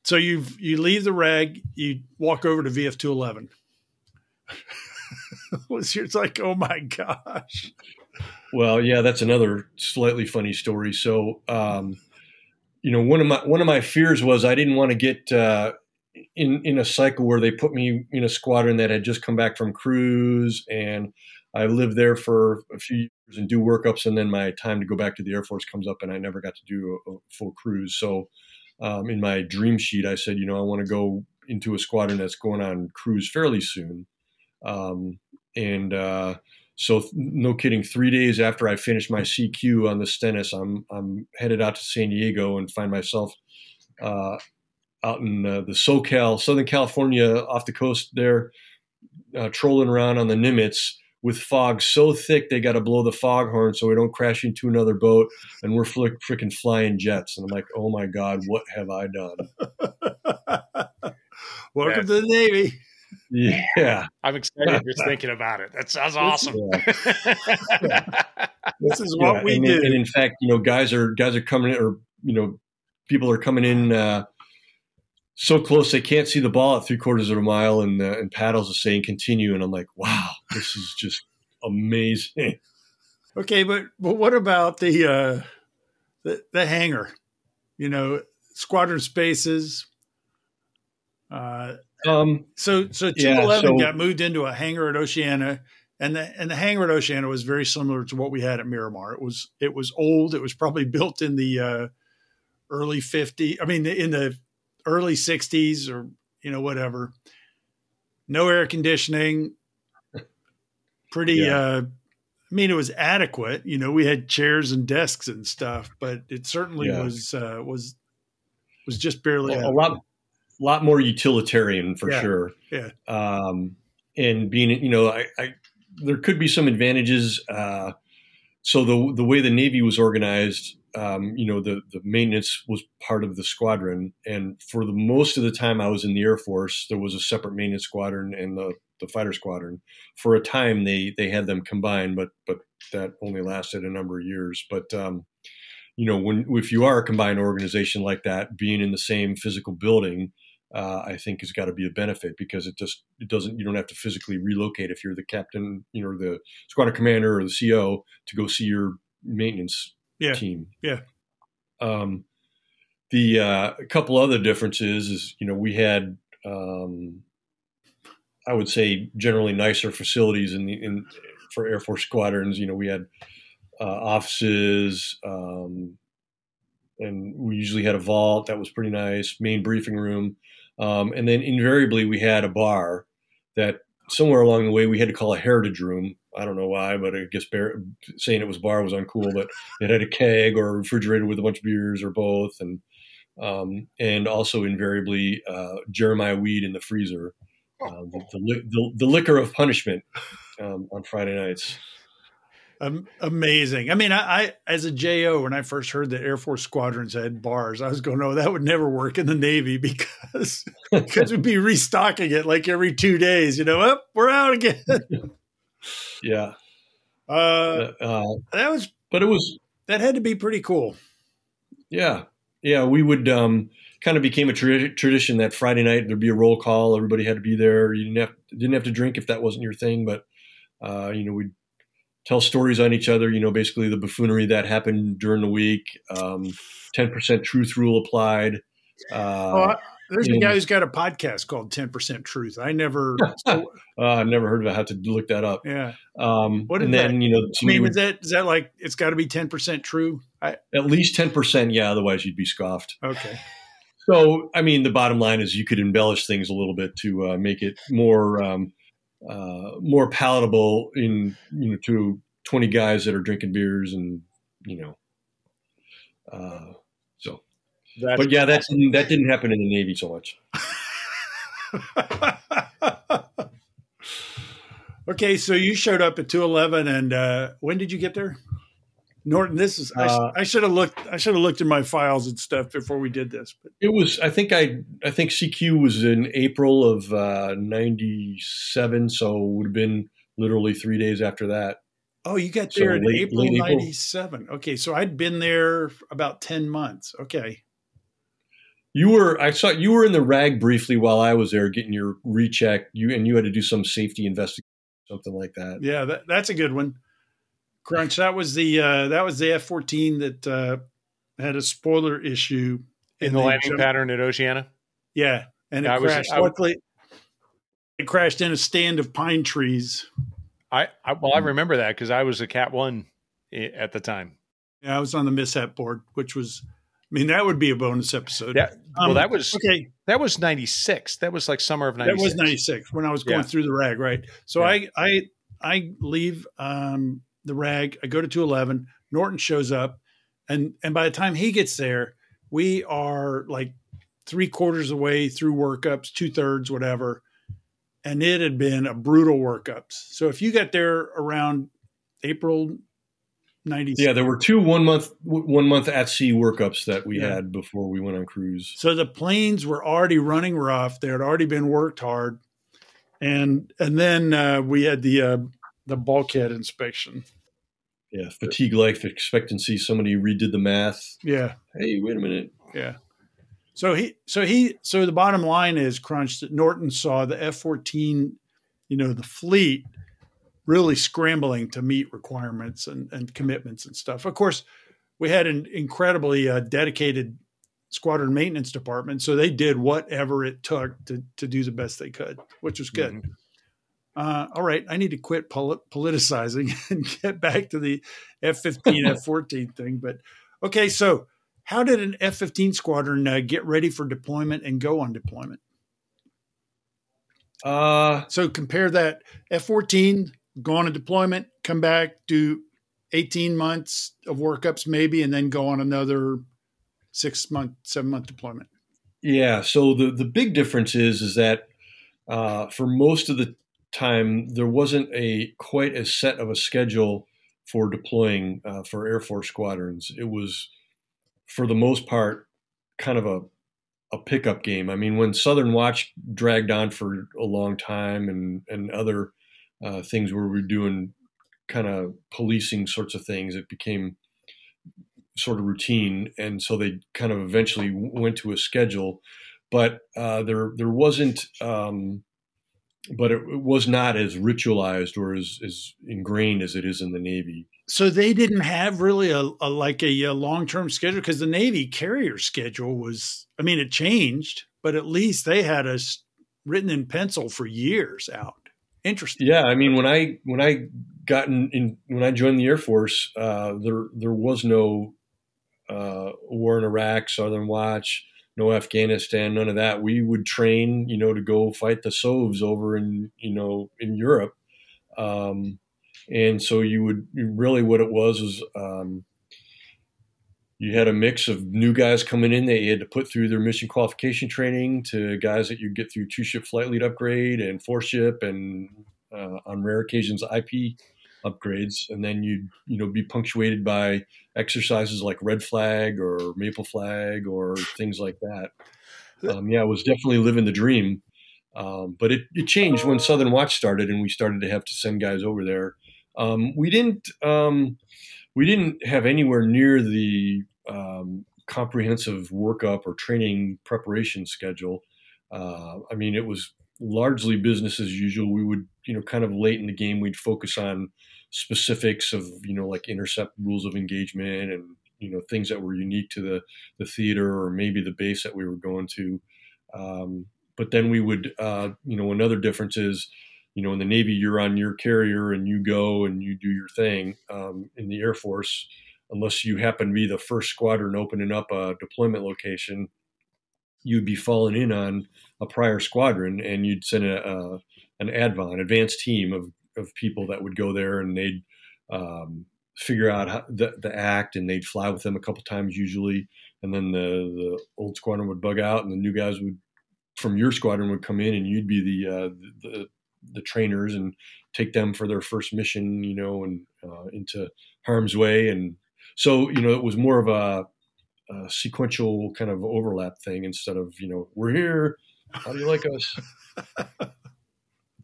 So you you leave the rag, you walk over to VF two eleven. It's like, oh my gosh. Well, yeah, that's another slightly funny story. So, um, you know, one of my one of my fears was I didn't want to get uh, in in a cycle where they put me in a squadron that had just come back from cruise and I lived there for a few years and do workups, and then my time to go back to the Air Force comes up, and I never got to do a, a full cruise. So, um, in my dream sheet, I said, you know, I want to go into a squadron that's going on cruise fairly soon. Um, and uh, so, no kidding, three days after I finished my CQ on the Stennis, I'm I'm headed out to San Diego and find myself uh, out in uh, the SoCal, Southern California, off the coast there, uh, trolling around on the Nimitz with fog so thick they got to blow the foghorn so we don't crash into another boat and we're fl- freaking flying jets. And i'm like oh my god what have i done? Welcome to the navy. Yeah. I'm excited just thinking about it. That sounds awesome. Yeah. this is what yeah, we and, do. and in fact you know guys are guys are coming in or you know people are coming in uh, so close they can't see the ball at three quarters of a mile, and uh, and paddles are saying continue, and I'm like, wow, this is just amazing. Okay, but but what about the uh, the, the hangar? You know, squadron spaces. Uh, um, so so two eleven yeah, so, got moved into a hangar at Oceana, and the and the hangar at Oceana was very similar to what we had at Miramar. It was it was old. It was probably built in the uh, early 50 I mean, in the early 60s or you know whatever no air conditioning pretty yeah. uh i mean it was adequate you know we had chairs and desks and stuff but it certainly yeah. was uh was was just barely a, a lot lot more utilitarian for yeah. sure yeah um and being you know I, I there could be some advantages uh so the the way the navy was organized um, you know, the, the maintenance was part of the squadron. And for the most of the time I was in the Air Force, there was a separate maintenance squadron and the, the fighter squadron. For a time, they, they had them combined, but, but that only lasted a number of years. But, um, you know, when, if you are a combined organization like that, being in the same physical building, uh, I think has got to be a benefit because it just it doesn't you don't have to physically relocate if you're the captain, you know, the squadron commander or the CO to go see your maintenance yeah. team. Yeah. Um, the uh, a couple other differences is you know we had um, I would say generally nicer facilities in the in for Air Force squadrons. You know we had uh, offices. Um, and we usually had a vault that was pretty nice, main briefing room, um, and then invariably we had a bar that somewhere along the way we had to call a heritage room I don't know why, but I guess bear, saying it was bar was uncool. But it had a keg or a refrigerator with a bunch of beers or both, and um, and also invariably uh, Jeremiah Weed in the freezer, uh, the, the, the, the, liquor of punishment um, on Friday nights. Um, amazing. I mean, I, I, as a JO, when I first heard that Air Force squadrons had bars, I was going, "No, that would never work in the Navy because because we'd be restocking it like every two days." You know, up oh, we're out again. Yeah. Uh, uh, that was, but it was that had to be pretty cool. Yeah, yeah. We would um, kind of became a tra- tradition that Friday night there'd be a roll call. Everybody had to be there. You didn't have didn't have to drink if that wasn't your thing, but uh, you know we'd tell stories on each other. You know, basically the buffoonery that happened during the week. Um, ten percent truth rule applied. Uh, oh, there's a guy who's got a podcast called Ten Percent Truth. I never, uh, I've never heard of it. I have to look that up. Yeah. Um, what and then that, you know, I mean, would, is that is that like it's got to be ten percent true? I, at least ten percent, yeah. Otherwise, you'd be scoffed. Okay. So, I mean, the bottom line is you could embellish things a little bit to uh, make it more um, uh, more palatable in you know to twenty guys that are drinking beers and you know. Uh, so, That's but yeah, that's that didn't happen in the Navy so much. okay, so you showed up at two eleven, and uh, when did you get there? Norton, this is uh, I, I should have looked. I should have looked in my files and stuff before we did this. But it was. I think I. I think CQ was in April of '97, uh, so it would have been literally three days after that. Oh, you got there so in late, April '97. Okay, so I'd been there about ten months. Okay. You were. I saw you were in the rag briefly while I was there getting your recheck. You and you had to do some safety investigation, something like that. Yeah, that, that's a good one. Crunch. That was the uh, that was the F fourteen that uh, had a spoiler issue in the landing pattern at Oceana. Yeah, and it I crashed. Was, Luckily, it crashed in a stand of pine trees. I, I well, I remember that because I was a Cat One at the time. Yeah, I was on the mishap board, which was, I mean, that would be a bonus episode. Yeah, well, um, that was okay. That was ninety six. That was like summer of ninety. That was ninety six when I was going yeah. through the rag, right? So yeah. I I I leave um, the rag. I go to 211. Norton shows up. And, and by the time he gets there, we are like three quarters away through workups, two thirds, whatever. And it had been a brutal workups. So if you got there around April 90. Yeah, there were two one month one month at sea workups that we yeah. had before we went on cruise. So the planes were already running rough. They had already been worked hard, and and then uh, we had the uh, the bulkhead inspection. Yeah, fatigue life expectancy. Somebody redid the math. Yeah. Hey, wait a minute. Yeah. So he, so he, so the bottom line is, Crunch, that Norton saw the F fourteen, you know, the fleet really scrambling to meet requirements and, and commitments and stuff. Of course, we had an incredibly uh, dedicated squadron maintenance department, so they did whatever it took to to do the best they could, which was good. Mm-hmm uh, all right, I need to quit polit- politicizing and get back to the F 15, F 14 thing. But okay, so how did an F 15 squadron uh, get ready for deployment and go on deployment? Uh, so compare that F 14, go on a deployment, come back, do 18 months of workups maybe, and then go on another six month, seven month deployment. Yeah. So the, the big difference is, is that uh, for most of the time, there wasn't a quite as set of a schedule for deploying uh, for Air Force squadrons. It was, for the most part, kind of a a pickup game. I mean, when Southern Watch dragged on for a long time, and and other uh, things where we are doing kind of policing sorts of things, it became sort of routine, and so they kind of eventually went to a schedule. But uh, there there wasn't um, but it, was not as ritualized or as, as ingrained as it is in the Navy. So they didn't have really a, a like a, a long term schedule because the Navy carrier schedule was. I mean, it changed, but at least they had us written in pencil for years out. Interesting. Yeah, I mean, when I when I got in, in when I joined the Air Force, uh, there there was no uh, war in Iraq, Southern Watch no Afghanistan, none of that. We would train, you know, to go fight the Sovs over in, you know, in Europe. Um, and so you would really what it was was um, you had a mix of new guys coming in that you had to put through their mission qualification training to guys that you get through two ship flight lead upgrade and four ship and uh, on rare occasions IP upgrades, and then you'd you know be punctuated by exercises like red flag or maple flag or things like that. Um, yeah, it was definitely living the dream. Um, but it, it, changed when Southern Watch started, and we started to have to send guys over there. Um, we didn't um, we didn't have anywhere near the um, comprehensive workup or training preparation schedule. Uh, I mean, it was largely business as usual. We would, you know, kind of late in the game, we'd focus on specifics of, you know, like intercept rules of engagement and, you know, things that were unique to the, the theater or maybe the base that we were going to. Um, but then we would, uh, you know, another difference is, you know, in the Navy, you're on your carrier and you go and you do your thing. Um, in the Air Force, unless you happen to be the first squadron opening up a deployment location, you'd be falling in on a prior squadron and you'd send a, a an advan, an advanced team of, of people that would go there and they'd um, figure out how, the, the act and they'd fly with them a couple times usually. And then the, the old squadron would bug out and the new guys would from your squadron would come in and you'd be the, uh, the, the trainers and take them for their first mission, you know, and uh, into harm's way. And so, you know, it was more of a, a, sequential kind of overlap thing instead of, you know, we're here. How do you like us?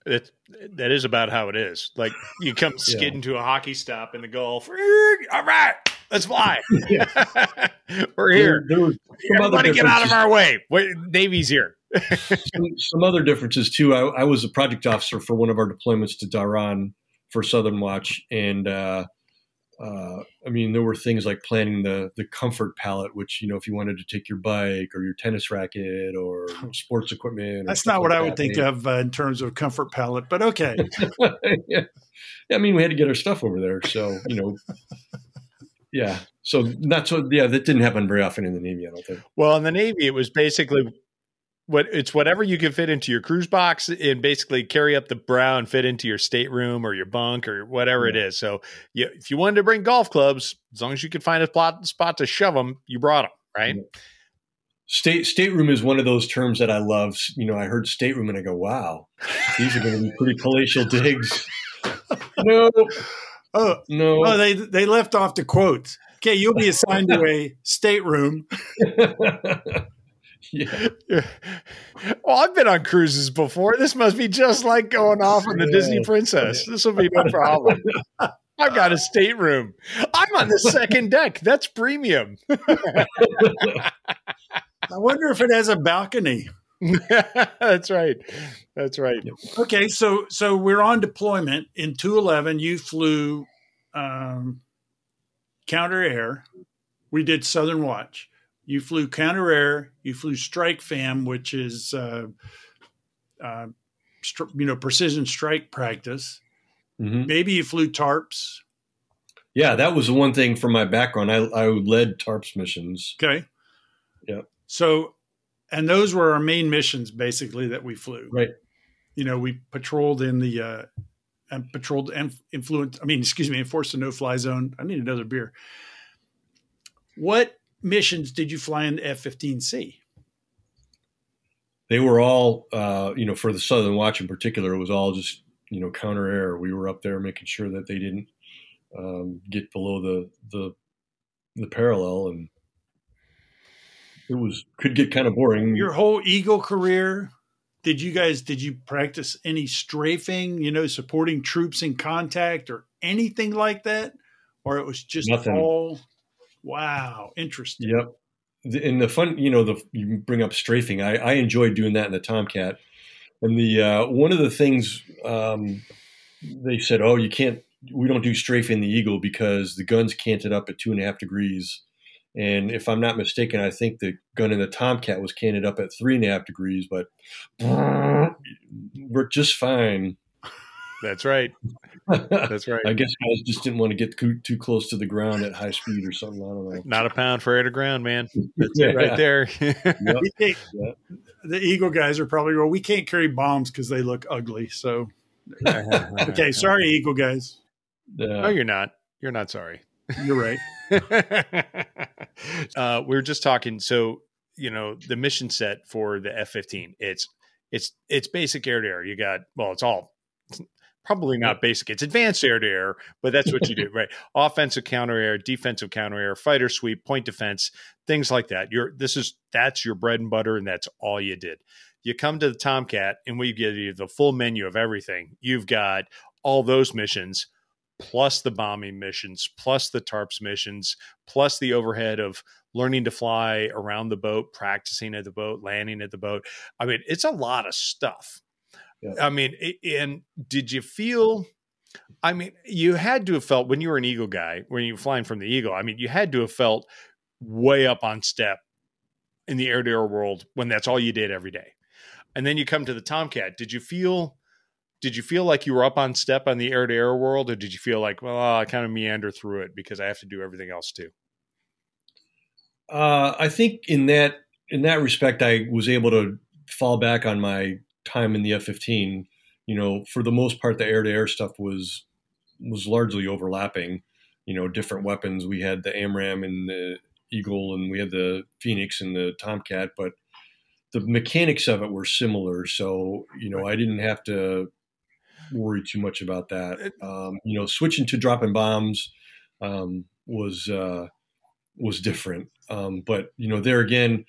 It, that is about how it is. Like you come skid yeah. a hockey stop in the Gulf. All right, let's fly. We're here. There, there Everybody get out of our way. Wait, Navy's here. some, some, other differences too. I, I, was a project officer for one of our deployments to Dhahran for Southern Watch, and uh, uh, I mean there were things like planning the the comfort pallet, which you know if you wanted to take your bike or your tennis racket or sports equipment. That's not what like I would that, think of uh, in terms of comfort pallet, but okay. yeah. I mean we had to get our stuff over there, so you know. yeah, so that's what. Yeah, that didn't happen very often in the Navy. I don't think. Well, in the Navy, it was basically what it's whatever you can fit into your cruise box and basically carry up the brow and fit into your stateroom or your bunk or whatever yeah. it is. So you, if you wanted to bring golf clubs, as long as you could find a spot, spot to shove them, you brought them, right? State stateroom is one of those terms that I love. You know, I heard stateroom and I go, "Wow, these are going to be pretty palatial digs." no, oh no, oh they they left off the quotes. Okay, you'll be assigned to a stateroom. Yeah. Well, I've been on cruises before. This must be just like going off on the yeah. Disney Princess. This will be no problem. I've got a stateroom. I'm on the second deck. That's premium. I wonder if it has a balcony. That's right. That's right. Okay, so so we're on deployment in 211. You flew um, counter air. We did Southern Watch you flew counter air, you flew strike fam, which is uh, uh, you know precision strike practice. Mm-hmm. Maybe you flew tarps. Yeah, that was the one thing from my background. I, I led tarps missions. Okay. Yeah. So, and those were our main missions basically that we flew. Right. You know, we patrolled in the uh, and patrolled and influenced. I mean, excuse me, enforced the no fly zone. I need another beer. What missions did you fly in the F 15C? They were all, uh, you know, for the Southern Watch in particular, it was all just, you know, counter air. We were up there making sure that they didn't um, get below the, the, the parallel and it was, could get kind of boring. Your whole Eagle career, did you guys, did you practice any strafing, you know, supporting troops in contact or anything like that? Or it was just Nothing. all Wow, interesting. Yep. And the fun, you know, the you bring up strafing. I, I enjoyed doing that in the Tomcat. And the uh, one of the things um, they said, oh, you can't. We don't do strafing the Eagle because the gun's canted up at two and a half degrees. And if I'm not mistaken, I think the gun in the Tomcat was canted up at three and a half degrees, but we're just fine. That's right. That's right. I guess guys just didn't want to get too, too close to the ground at high speed or something. I don't know. Not a pound for air to ground, man. That's yeah. it right there. yep. The Eagle guys are probably well. We can't carry bombs because they look ugly. So, okay, sorry, Eagle guys. No, you're not. You're not sorry. You're right. uh, we were just talking. So, you know, the mission set for the F-15. It's it's it's basic air to air. You got well, it's all probably not basic. It's advanced air to air, but that's what you do, right? Offensive counter air, defensive counter air, fighter sweep, point defense, things like that. You're this is that's your bread and butter, and that's all you did. You come to the Tomcat, and we give you the full menu of everything. You've got all those missions, plus the bombing missions, plus the tarps missions, plus the overhead of learning to fly around the boat, practicing at the boat, landing at the boat. I mean, it's a lot of stuff yeah. I mean, and did you feel? I mean, you had to have felt when you were an Eagle guy, when you were flying from the Eagle. I mean, you had to have felt way up on step in the air to air world when that's all you did every day. And then you come to the Tomcat. Did you feel? Did you feel like you were up on step on the air to air world, or did you feel like, well, I kind of meander through it because I have to do everything else too? Uh, I think in that in that respect, I was able to fall back on my time in the F-15. You know, for the most part, the air-to-air stuff was was largely overlapping. You know, different weapons. We had the AMRAAM and the Eagle, and we had the Phoenix and the Tomcat, but the mechanics of it were similar. So, you know, I didn't have to worry too much about that. Um, you know, switching to dropping bombs um, was uh, was different. Um, but you know, there again,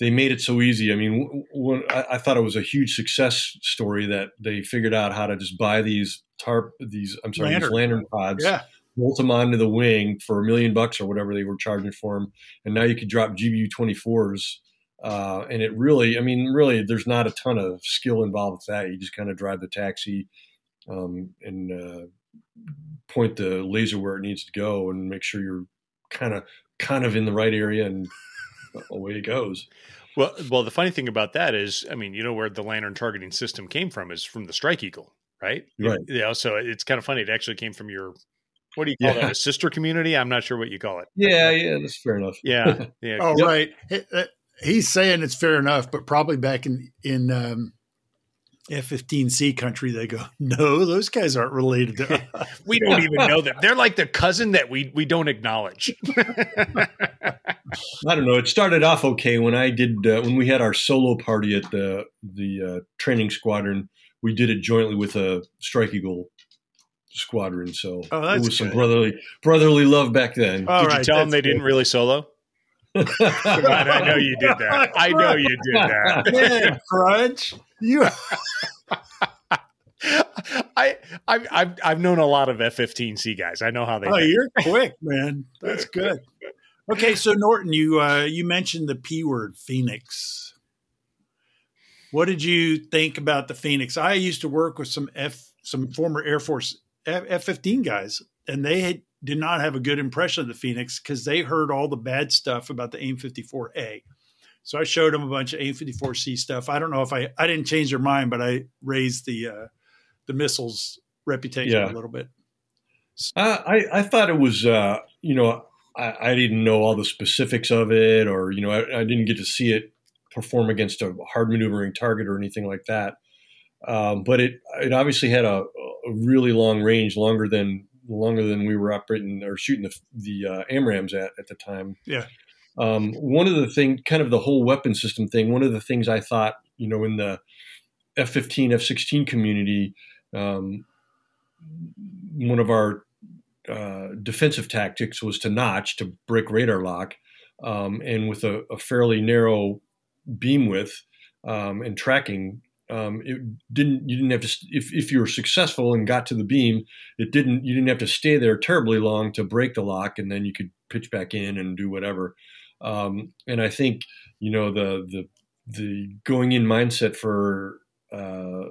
they made it so easy. I mean, when, I, I, thought it was a huge success story that they figured out how to just buy these tarp, these I'm sorry, LANTIRN. these LANTIRN pods, yeah. bolt them onto the wing for a million bucks or whatever they were charging for them, and now you could drop GBU 24s. Uh, and it really, I mean, really, there's not a ton of skill involved with that. You just kind of drive the taxi um, and uh, point the laser where it needs to go, and make sure you're kind of kind of in the right area and away it goes. Well, well, the funny thing about that is, I mean, you know where the LANTIRN targeting system came from is from the Strike Eagle, right? Right. Yeah. You know, so it's kind of funny. It actually came from your, what do you call yeah. that? A sister community? I'm not sure what you call it. Yeah, yeah, that's fair enough. Yeah, yeah. oh, yep. right. Uh, he's saying it's fair enough, but probably back in in um, F-15C country, they go, no, those guys aren't related to we don't even know them. They're like the cousin that we we don't acknowledge. I don't know. It started off okay when I did uh, when we had our solo party at the the uh, training squadron. We did it jointly with a Strike Eagle squadron, so oh, it was some brotherly brotherly love back then. All did right, you tell them they good. didn't really solo? On, I know you did that. I know you did that. Man, Crunch. You. I, I've, I've I've known a lot of F-15C guys. I know how they. Oh, think. you're quick, man. That's good. Okay, so Norton, you uh, you mentioned the P word, Phoenix. What did you think about the Phoenix? I used to work with some F some former Air Force F-15 guys, and they had, did not have a good impression of the Phoenix because they heard all the bad stuff about the AIM 54A. So I showed them a bunch of A54C stuff. I don't know if I I didn't change their mind, but I raised the uh, the missiles reputation yeah. a little bit. Uh, I I thought it was uh, you know I, I, didn't know all the specifics of it, or you know I, I, didn't get to see it perform against a hard maneuvering target or anything like that. Um, but it it obviously had a, a, really long range, longer than longer than we were operating or shooting the the uh, AMRAAMs at at the time. Yeah. Um, one of the thing, kind of the whole weapon system thing. One of the things I thought, you know, in the F-15, F-16 community, um, one of our uh, defensive tactics was to notch to break radar lock, um, and with a, a, fairly narrow beam width um, and tracking. Um, it didn't. You didn't have to. If, if you were successful and got to the beam, it didn't. You didn't have to stay there terribly long to break the lock, and then you could pitch back in and do whatever. Um, and I think you know the the the going in mindset for uh,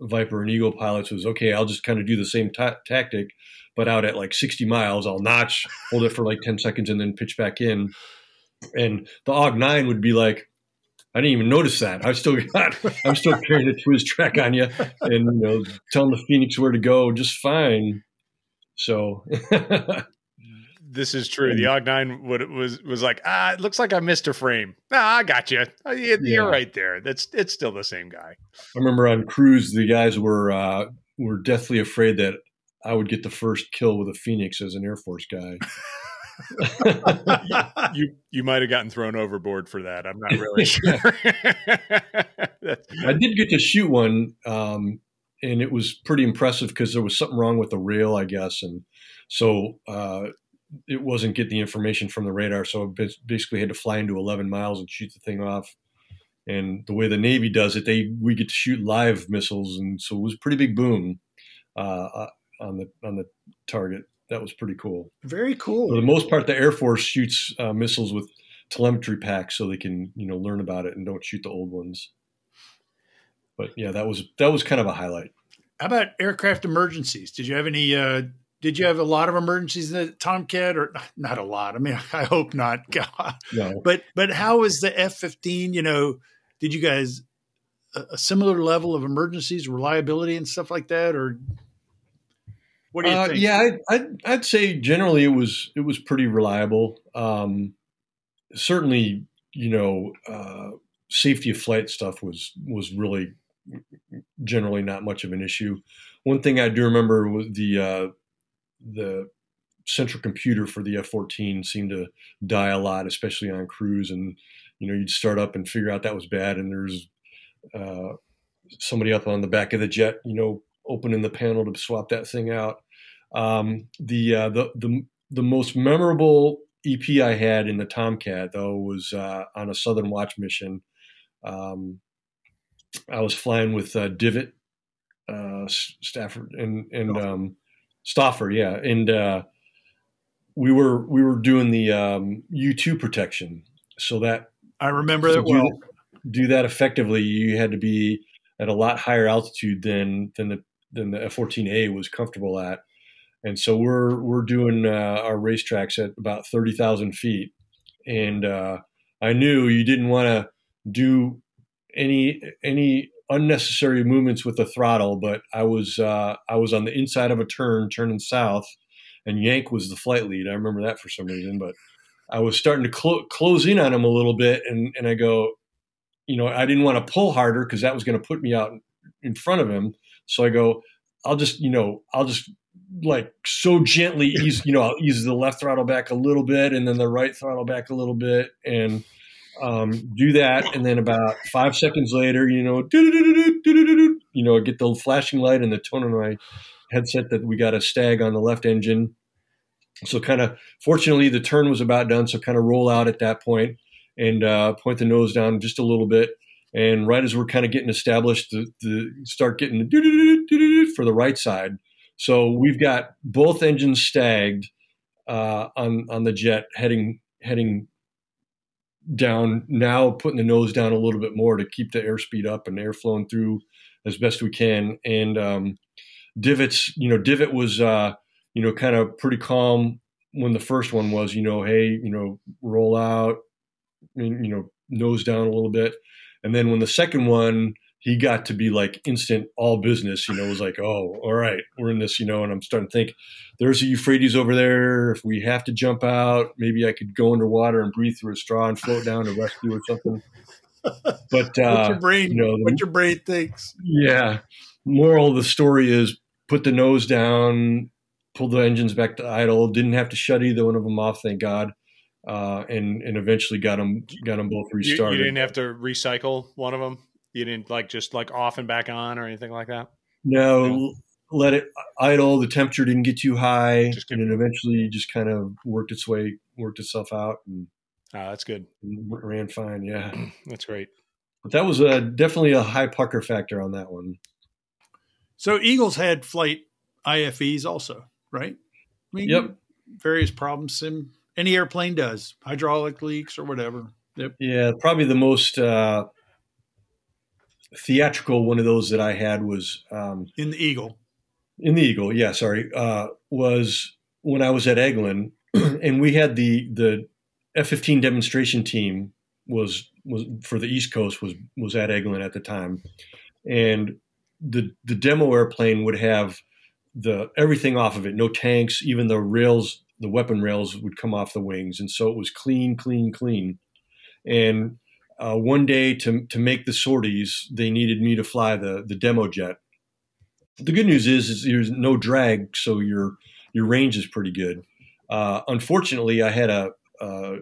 Viper and Eagle pilots was okay. I'll just kind of do the same t- tactic, but out at like 60 miles, I'll notch, hold it for like 10 seconds, and then pitch back in. And the AWG-9 would be like, I didn't even notice that. I still got, I'm still carrying a TWS track on you, and you know, telling the Phoenix where to go just fine. So this is true. The AWG Nine would was was like, ah, it looks like I missed a frame. Ah, I got you. Uh, you're yeah. right there. That's it's still the same guy. I remember on cruise, the guys were uh, were deathly afraid that I would get the first kill with a Phoenix as an Air Force guy. you you might have gotten thrown overboard for that. I'm not really sure. I did get to shoot one, um, and it was pretty impressive because there was something wrong with the rail, I guess, and so uh, it wasn't getting the information from the radar, so I basically had to fly into 11 miles and shoot the thing off. And the way the Navy does it, they we get to shoot live missiles, and so it was a pretty big boom uh, uh, on the on the target. That was pretty cool. Very cool. For the most part, the Air Force shoots uh, missiles with telemetry packs, so they can you know learn about it and don't shoot the old ones. but yeah, that was that was kind of a highlight. How about aircraft emergencies? Did you have any? Uh, did you have a lot of emergencies in the Tomcat, or not a lot? I mean, I hope not. God. No. But but how was the F fifteen? You know, did you guys a, a, similar level of emergencies, reliability, and stuff like that, or what do you uh, think? Yeah, I, I'd, I'd say generally it was it was pretty reliable. Um, certainly, you know, uh, safety of flight stuff was was really generally not much of an issue. One thing I do remember was the uh, the central computer for the F-14 seemed to die a lot, especially on cruise. And you know, you'd start up and figure out that was bad, and there's uh, somebody up on the back of the jet, you know, opening the panel to swap that thing out. Um, the, uh, the the the most memorable EP I had in the Tomcat though was uh, on a Southern Watch mission. Um, I was flying with uh, Divot, uh, Stafford, and and um, Stauffer, yeah, and uh, we were we were doing the um, U two protection, so that I remember that well. Do, do that effectively, you had to be at a lot higher altitude than than the than the F fourteen A was comfortable at, and so we're we're doing uh, our racetracks at about thirty thousand feet, and uh, I knew you didn't want to do any any unnecessary movements with the throttle, but I was uh, I was on the inside of a turn, turning south, and Yank was the flight lead. I remember that for some reason, but I was starting to clo- close in on him a little bit, and and I go, you know, I didn't want to pull harder because that was going to put me out in front of him. So I go, I'll just, you know, I'll just like so gently ease, you know, I'll ease the left throttle back a little bit and then the right throttle back a little bit and um, do that. And then about five seconds later, you know, you know, get the flashing light and the tone on my headset that we got a stag on the left engine. So kind of fortunately the turn was about done. So kind of roll out at that point and uh, point the nose down just a little bit. And right as we're kind of getting established, the, the start getting for the right side. So we've got both engines stagged uh, on on the jet, heading heading down. Now putting the nose down a little bit more to keep the airspeed up and air flowing through as best we can. And um, divots, you know, divot was uh, you know kind of pretty calm when the first one was. You know, hey, you know, roll out, you know, nose down a little bit. And then when the second one, he got to be like instant all business, you know, was like, oh, all right, we're in this, you know, and I'm starting to think there's a Euphrates over there. If we have to jump out, maybe I could go underwater and breathe through a straw and float down to rescue or something. But uh, what your brain, you know, what your brain thinks. Yeah. Moral of the story is put the nose down, pull the engines back to idle. Didn't have to shut either one of them off, thank God uh, and and eventually got them got them both restarted. You, you, didn't have to recycle one of them. You didn't like just like off and back on or anything like that. No, no. let it idle. The temperature didn't get too high, and it eventually just kind of worked its way, worked itself out, and oh, that's good. Ran fine. Yeah, that's great. But that was a, definitely a high pucker factor on that one. So Eagles had flight IFEs also, right? I mean, yep. Various problems sim any airplane does hydraulic leaks or whatever. Yep. Yeah, probably the most uh, theatrical one of those that I had was um, in the Eagle. In the Eagle, yeah, sorry, uh, was when I was at Eglin, and we had the the F-15 demonstration team was was for the East Coast was was at Eglin at the time, and the the demo airplane would have the everything off of it, no tanks, even the rails the weapon rails would come off the wings, and so it was clean, clean, clean. And uh, one day to to make the sorties, they needed me to fly the the demo jet. The good news is, is there's no drag, so your your range is pretty good. Uh, unfortunately, I had a, a,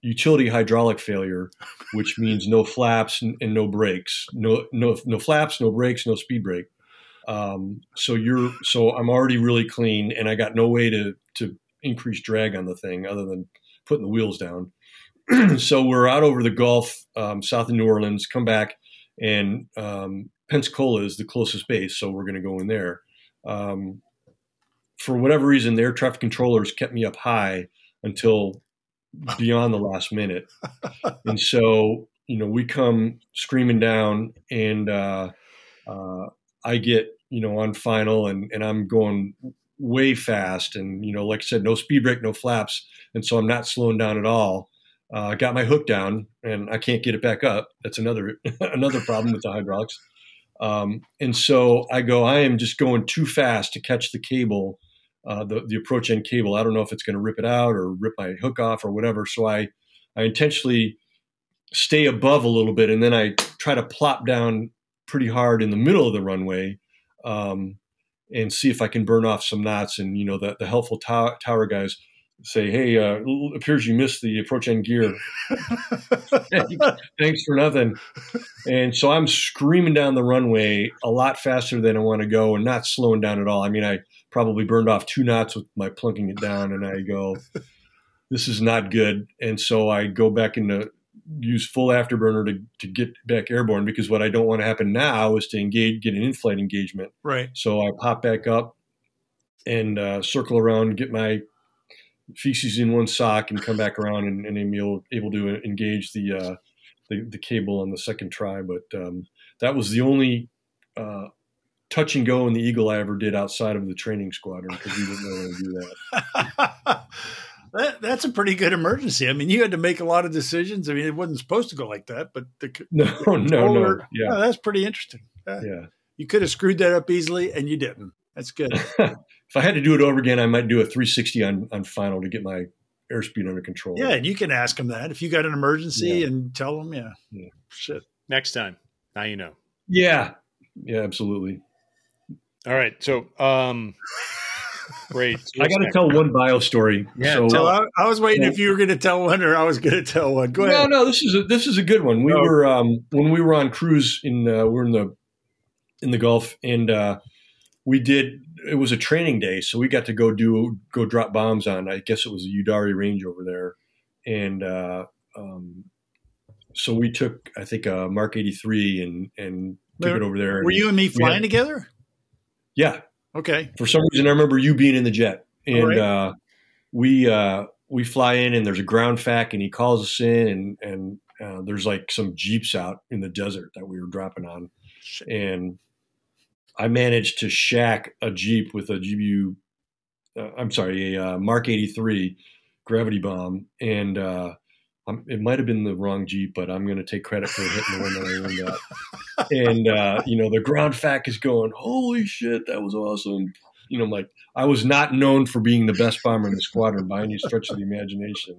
utility hydraulic failure, which means no flaps and, and, no brakes, no no no flaps, no brakes, no speed brake. Um, so you're so I'm already really clean, and I got no way to to increased drag on the thing other than putting the wheels down. so we're out over the Gulf, um, south of New Orleans, come back, and um, Pensacola is the closest base, so we're going to go in there. Um, for whatever reason, their traffic controllers kept me up high until beyond the last minute, and so you know we come screaming down, and uh, uh, I get you know on final and and I'm going way fast and you know like I said no speed brake no flaps and so I'm not slowing down at all. Uh, I got my hook down and I can't get it back up. That's another another problem with the hydraulics. Um, and so I go, I am just going too fast to catch the cable, uh, the the approach end cable. I don't know if it's going to rip it out or rip my hook off or whatever. So I I intentionally stay above a little bit and then I try to plop down pretty hard in the middle of the runway um, and see if I can burn off some knots. And you know the the helpful tower, tower guys say, "Hey, uh, appears you missed the approach end gear. Thanks for nothing." And so I'm screaming down the runway a lot faster than I want to go, and not slowing down at all. I mean, I probably burned off two knots with my plunking it down, and I go, "This is not good." And so I go back into use full afterburner to, to get back airborne because what I don't want to happen now is to engage, get an in-flight engagement. Right. So I pop back up and uh, circle around, get my feces in one sock, and come back around and, and able, able to engage the, uh, the, the cable on the second try. But um, that was the only uh, touch and go in the Eagle I ever did outside of the training squadron because we didn't know how to do that. that. That's a pretty good emergency. I mean, you had to make a lot of decisions. I mean, it wasn't supposed to go like that, but the no, the no, no, yeah, oh, that's pretty interesting. yeah. You could have screwed that up easily, and you didn't. That's good. if I had to do it over again, I might do a 360 on, on final to get my airspeed under control. Yeah, and you can ask them that if you got an emergency yeah. and tell them, yeah, yeah, shit. Next time, now you know. Yeah, yeah, absolutely. All right, so um, great. I got to tell one bio story. Yeah, so, tell, I, I, was waiting if you were going to tell one or I was going to tell one. Go ahead. No, no, this is a, this is a good one. We oh. were um, when we were on cruise in uh, we're in the in the Gulf and uh, we did it was a training day, so we got to go do go drop bombs on. I guess it was the Udairi Range over there, and uh, um, so we took I think a Mark eighty three and and took it over there. Were you and me flying had, together? Yeah. Okay. For some reason, I remember you being in the jet, and right. uh, we uh, we fly in, and there's a ground FAC, and he calls us in, and and uh, there's like some jeeps out in the desert that we were dropping on, and I managed to shack a Jeep with a GBU, uh, I'm sorry, a uh, Mark 83 gravity bomb. And uh, it might have been the wrong Jeep, but I'm going to take credit for hitting the one that I aimed at. and, uh, you know, the ground FAC is going, holy shit, that was awesome. You know, I'm like, I was not known for being the best bomber in the squadron by any stretch of the imagination.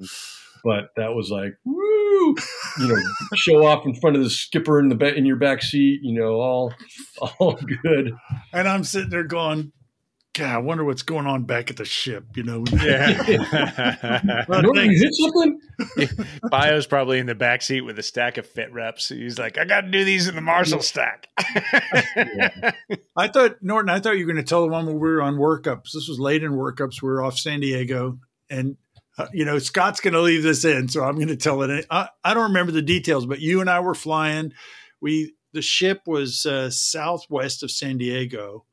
But that was like, woo, you know, show off in front of the skipper in the in your back seat, you know, all all good. And I'm sitting there going, God, I wonder what's going on back at the ship. You know, yeah. Norton, you hit something? Bio's probably in the back seat with a stack of fit reps. He's like, I got to do these in the marshal stack. yeah. I thought Norton, I thought you were going to tell the one where we were on workups. This was late in workups. We were off San Diego, and uh, you know, Scott's going to leave this in, so I'm going to tell it. I, I, don't remember the details, but you and I were flying. We the ship was uh, southwest of San Diego,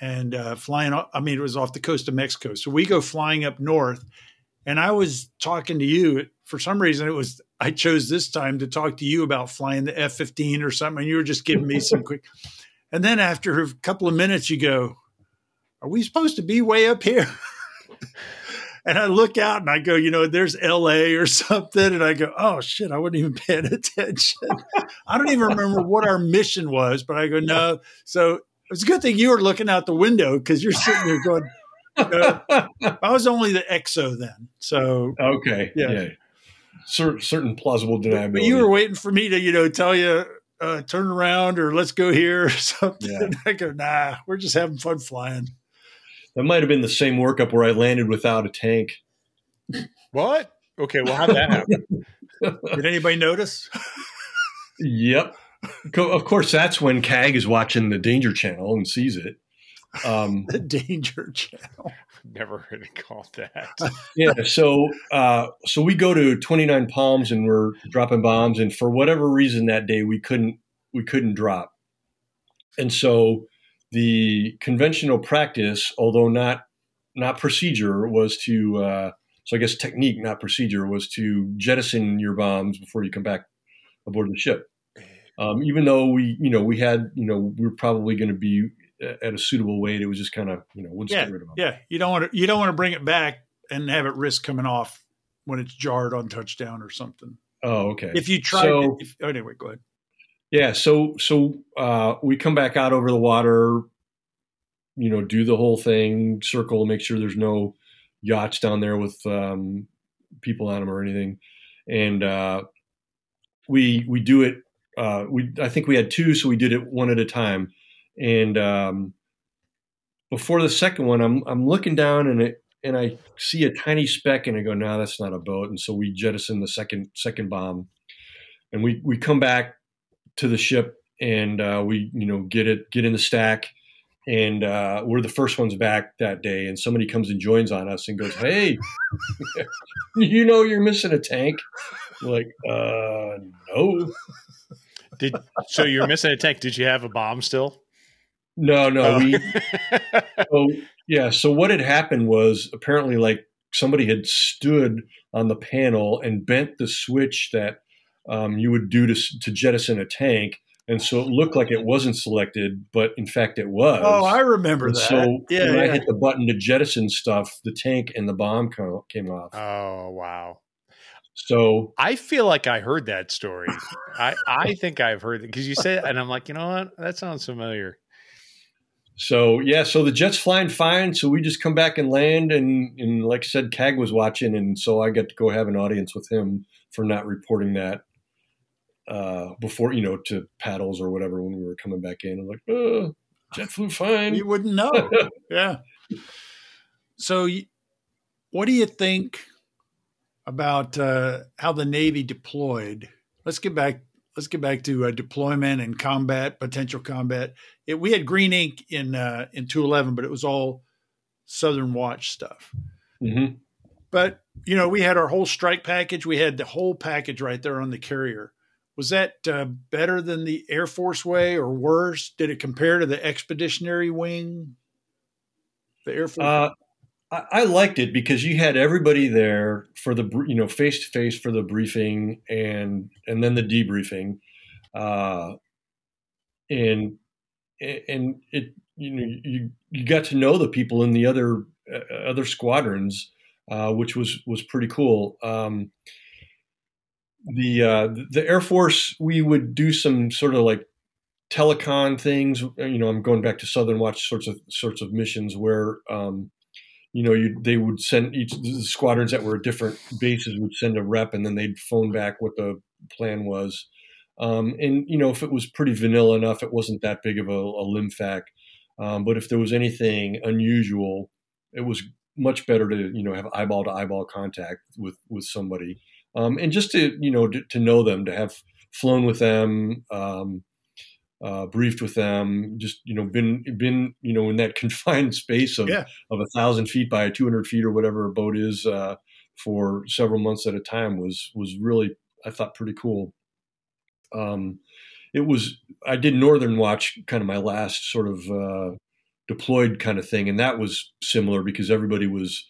and uh, flying. I mean, it was off the coast of Mexico. So we go flying up north, and I was talking to you. For some reason, it was I chose this time to talk to you about flying the F-15 or something, and you were just giving me some quick. And then after a couple of minutes, you go, "Are we supposed to be way up here?" and I look out and I go, you know, there's LA or something. And I go, oh shit, I wasn't even paying attention. I don't even remember what our mission was, but I go, no. So it's a good thing you were looking out the window because you're sitting there going, I was only the EXO then. So, okay. Yeah. yeah. Cer- certain plausible deniability. But you were waiting for me to, you know, tell you, uh, turn around or let's go here or something. Yeah. I go, nah, we're just having fun flying. That might have been the same workup where I landed without a tank. What? Okay, well, how did that happen? Did anybody notice? yep. Of course, that's when CAG is watching the Danger Channel and sees it. Um, the Danger Channel. Never heard it called that. yeah. So, uh, so we go to 29 Palms and we're dropping bombs, and for whatever reason that day we couldn't we couldn't drop, and so the conventional practice, although not not procedure, was to uh, so I guess technique, not procedure, was to jettison your bombs before you come back aboard the ship. Um, even though we, you know, we had, you know, we are probably going to be at a suitable weight. It was just kind of, you know, we'll just yeah, get rid of them. Yeah, you don't want to you don't want to bring it back and have it risk coming off when it's jarred on touchdown or something. Oh, okay. If you try, So- if, oh, anyway, go ahead. Yeah, so so uh, we come back out over the water, you know, do the whole thing, circle, make sure there's no yachts down there with um, people on them or anything, and uh, we we do it. Uh, we I think we had two, so we did it one at a time, and um, before the second one, I'm I'm looking down and it and I see a tiny speck, and I go, no, that's not a boat, and so we jettison the second second bomb, and we we come back to the ship and uh, we you know get it get in the stack. And uh, we're the first ones back that day and somebody comes and joins on us and goes hey you know you're missing a tank. We're like uh no Did so you're missing a tank? Did you have a bomb still? no no Oh. we so yeah so what had happened was apparently like somebody had stood on the panel and bent the switch that um, you would do to, to jettison a tank and so it looked like it wasn't selected but in fact it was Oh, I remember And that. So yeah, when I hit the button to jettison stuff, the tank and the bomb co- came off. oh wow. So I feel like I heard that story. I, I think I've heard it because you said, and I'm like, you know what? That sounds familiar. so yeah, so the jet's flying fine. So we just come back and land, and and like I said, Cag was watching, and so I got to go have an audience with him for not reporting that uh, before you know to paddles or whatever when we were coming back in. I'm like, oh, jet flew fine. You wouldn't know. yeah. So, what do you think about uh, how the Navy deployed? Let's get back. Let's get back to uh, deployment and combat, potential combat. It, we had green ink in uh, in two eleven, but it was all Southern Watch stuff. hmm But you know, we had our whole strike package. We had the whole package right there on the carrier. Was that uh, better than the Air Force way, or worse? Did it compare to the Expeditionary Wing? The Air Force. Uh, I, liked it because you had everybody there for the you know face to face for the briefing and and then the debriefing, uh, and and it you know you you got to know the people in the other uh, other squadrons, uh, which was was pretty cool. Um, the uh, the Air Force we would do some sort of like telecon things. You know, I'm going back to Southern Watch sorts of sorts of missions where um, you know you they would send each the squadrons that were at different bases would send a rep, and then they'd phone back what the plan was. Um, and you know, if it was pretty vanilla enough, it wasn't that big of a, a LIMFAC. Um, but if there was anything unusual, it was much better to you know have eyeball to eyeball contact with with somebody, um, and just to you know to, to know them, to have flown with them, um, uh, briefed with them, just you know been been you know in that confined space of Yeah. of a thousand feet by two hundred feet or whatever a boat is uh, for several months at a time was was really I thought pretty cool. Um, it was I did Northern Watch kind of my last sort of uh, deployed kind of thing, and that was similar because everybody was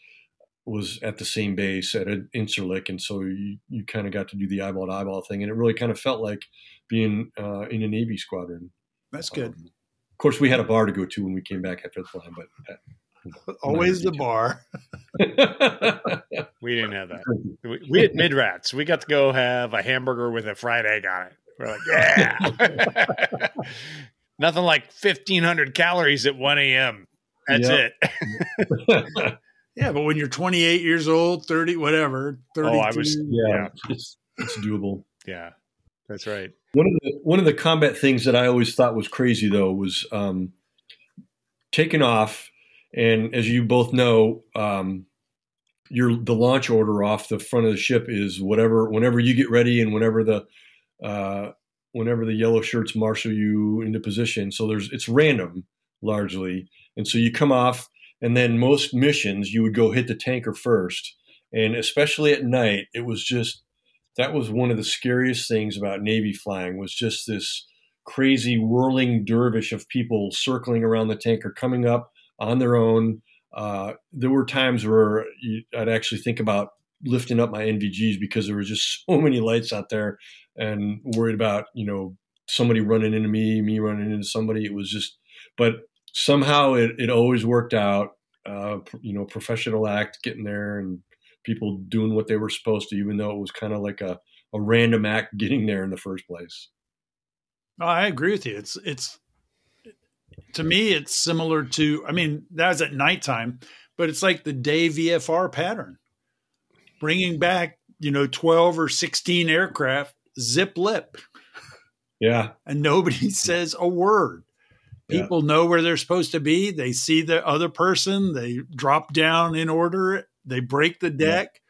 was at the same base at an Incirlik, and so you, you kind of got to do the eyeball to eyeball thing, and it really kind of felt like being uh, in a Navy squadron. That's good. Um, of course, we had a bar to go to when we came back after the flying, but Always the bar. We didn't have that. We, we had mid rats. We got to go have a hamburger with a fried egg on it. We're like, yeah. Nothing like 1,500 calories at 1 a.m. That's Yeah. it. Yeah, but when you're 28 years old, 30, whatever, 32. Oh, I was- yeah, Yeah. it's it's doable. Yeah, that's right. One of the one of the combat things that I always thought was crazy though was um, taking off, and as you both know, um, your the launch order off the front of the ship is whatever whenever you get ready and whenever the uh, whenever the yellow shirts marshal you into position. So there's it's random largely, and so you come off, and then most missions you would go hit the tanker first, and especially at night, it was just that was one of the scariest things about Navy flying was just this crazy whirling dervish of people circling around the tanker, coming up on their own. Uh, there were times where I'd actually think about lifting up my NVGs because there were just so many lights out there, and worried about you know somebody running into me, me running into somebody. It was just, but somehow it, it always worked out. Uh, you know, professional act, getting there and people doing what they were supposed to, even though it was kind of like a, a random act getting there in the first place. I agree with you. It's it's to me, it's similar to. I mean, that was at nighttime, but it's like the day VFR pattern, bringing back you know twelve or sixteen aircraft, zip lip. Yeah, and nobody says a word. People yeah. know where they're supposed to be. They see the other person. They drop down in order. They break the deck.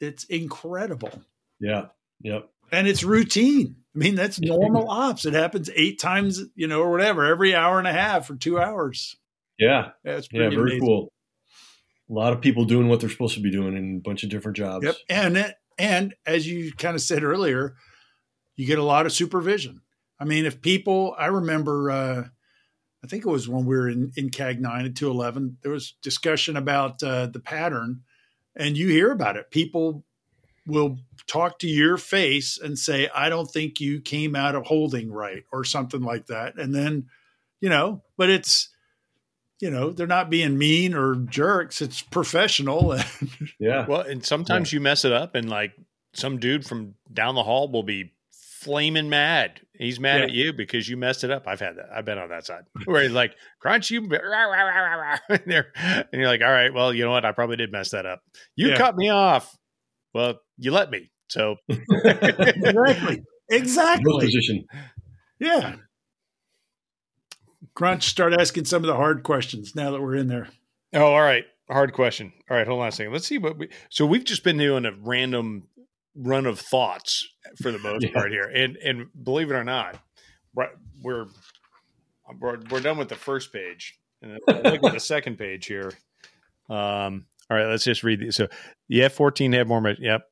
Yeah. It's incredible. Yeah. Yep. And it's routine. I mean, that's normal ops. It happens eight times, you know, or whatever, every hour and a half or two hours. Yeah. That's yeah, very amazing. cool. A lot of people doing what they're supposed to be doing in a bunch of different jobs. Yep. And and as you kind of said earlier, you get a lot of supervision. I mean, if people, I remember, uh, I think it was when we were in, in CAG 9 at 211, there was discussion about uh, the pattern, and you hear about it. People will talk to your face and say, I don't think you came out of holding right or something like that. And then, you know, but it's, you know, they're not being mean or jerks. It's professional. yeah. Well, and sometimes yeah. you mess it up and like some dude from down the hall will be flaming mad. He's mad yeah. at you because you messed it up. I've had that. I've been on that side where he's like, crunch you, and, and you're like, all right, well, you know what? I probably did mess that up. You yeah. cut me off. Well, you let me. So exactly, exactly. position. Yeah. Crunch, start asking some of the hard questions now that we're in there. Oh, all right. Hard question. All right, hold on a second. Let's see what we. So we've just been doing a random run of thoughts for the most yeah. part here, and and believe it or not, we're we're we're done with the first page, and look at the second page here. Um, all right, let's just read these. So the F fourteen had more. Yep.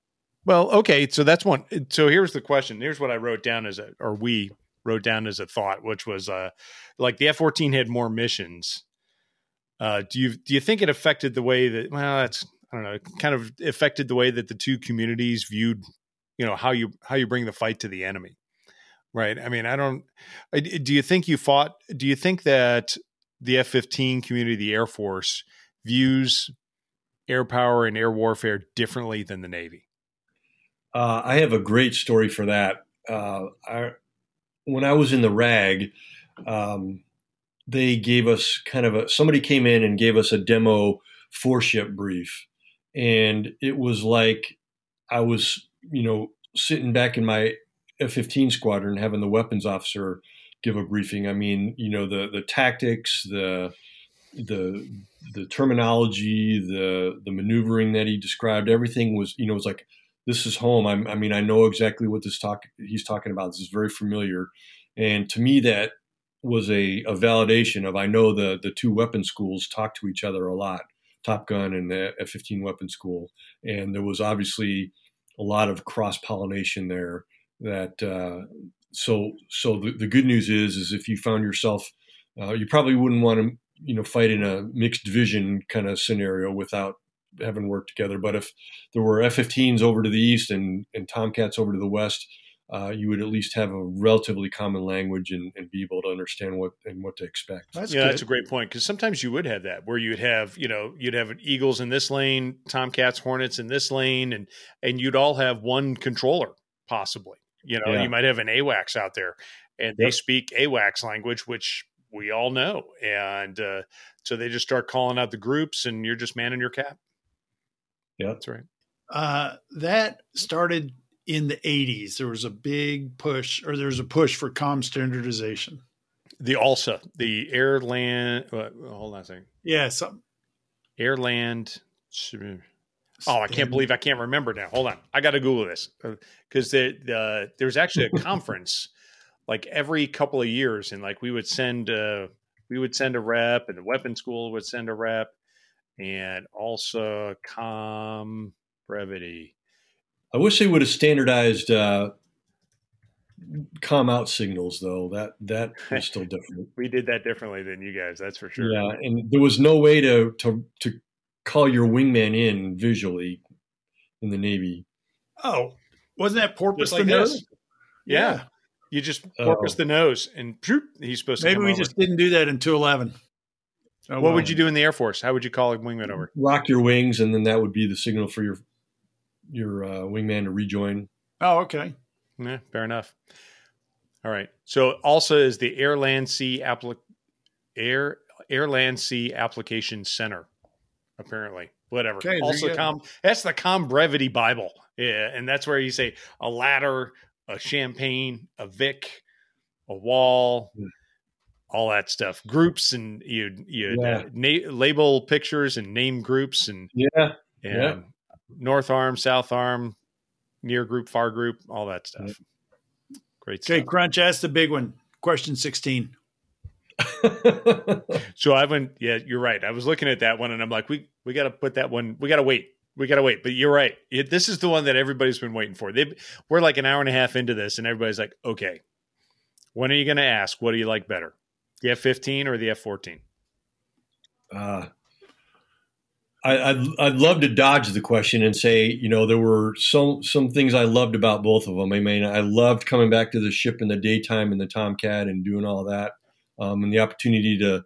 Well, okay. So that's one. So here's the question. Here's what I wrote down as a, or we wrote down as a thought, which was uh, like the F fourteen had more missions. Uh, do you do you think it affected the way that? Well, that's I don't know. Kind of affected the way that the two communities viewed, you know, how you how you bring the fight to the enemy. Right. I mean, I don't. Do you think you fought? Do you think that the F fifteen community, the Air Force, views air power and air warfare differently than the Navy? Uh, I have a great story for that. Uh, I, when I was in the RAG, um, they gave us kind of a somebody came in and gave us a demo four ship brief, and it was like I was, you know, sitting back in my F-15 squadron having the weapons officer give a briefing. I mean, you know, the the tactics, the the the terminology, the the maneuvering that he described, everything was, you know, it was like this is home. I'm, i mean, I know exactly what this talk he's talking about. This is very familiar, and to me, that was a, a validation of I know the the two weapon schools talk to each other a lot, Top Gun and the F-15 weapon school, and there was obviously a lot of cross pollination there. That uh, so so the, the good news is is if you found yourself, uh, you probably wouldn't want to you know fight in a mixed division kind of scenario without having worked together. But if there were F-15s over to the east and, and Tomcats over to the west, uh, you would at least have a relatively common language and, and, be able to understand what and what to expect. That's yeah, good. that's a great point because sometimes you would have that where you'd have you know you'd have Eagles in this lane, Tomcats, Hornets in this lane, and and you'd all have one controller possibly. You know, yeah. you might have an AWACS out there, and they yep. speak AWACS language, which we all know, and uh, so they just start calling out the groups, and you're just manning your cap. Yeah, that's right. Uh, that started in the 80s. There was a big push, or there's a push for com standardization. The ALSA, the air land. Uh, hold on a second. Yeah, some air land. Oh, I can't believe I can't remember now. Hold on, I got to Google this because uh, the, the, there's actually a conference like every couple of years, and like we would send uh, we would send a rep, and the weapon school would send a rep, and also com brevity. I wish they would have standardized uh, com out signals, though. That that is still different. we did that differently than you guys. That's for sure. Yeah, and there was no way to to to call your wingman in visually in the Navy. Oh, wasn't that porpoise like the nose? Yeah. You just porpoise Oh. the nose, and shoot, he's supposed to. Maybe come we over. just didn't do that in 211. Oh, What well. would you do in the Air Force? How would you call a wingman over? rock your wings, and then that would be the signal for your your uh, wingman to rejoin. Oh, okay. Yeah, fair enough. All right. So ALSA is the Air Land Sea applic Air Air Land Sea Application Center, apparently. Whatever. Okay, ALSA com that's the Com Brevity Bible. Yeah, and that's where you say a ladder, a champagne, a Vic, a wall, Yeah. all that stuff. Groups and you you Yeah. na- label pictures and name groups and Yeah, and Yeah. North Arm, South Arm, near group, far group, all that stuff. Great Okay. Crunch, ask the big one. Question 16. So I went, yeah, you're right. I was looking at that one and I'm like, we we got to put that one. We got to wait. We got to wait. But you're right. It, this is the one that everybody's been waiting for. They we're like an hour and a half into this, and everybody's like, okay, when are you going to ask? What do you like better, the F-15 or the F-14? uh, I, I'd, I'd love to dodge the question and say, you know, there were some some things I loved about both of them. I mean, I loved coming back to the ship in the daytime and the Tomcat and doing all that, um, and the opportunity to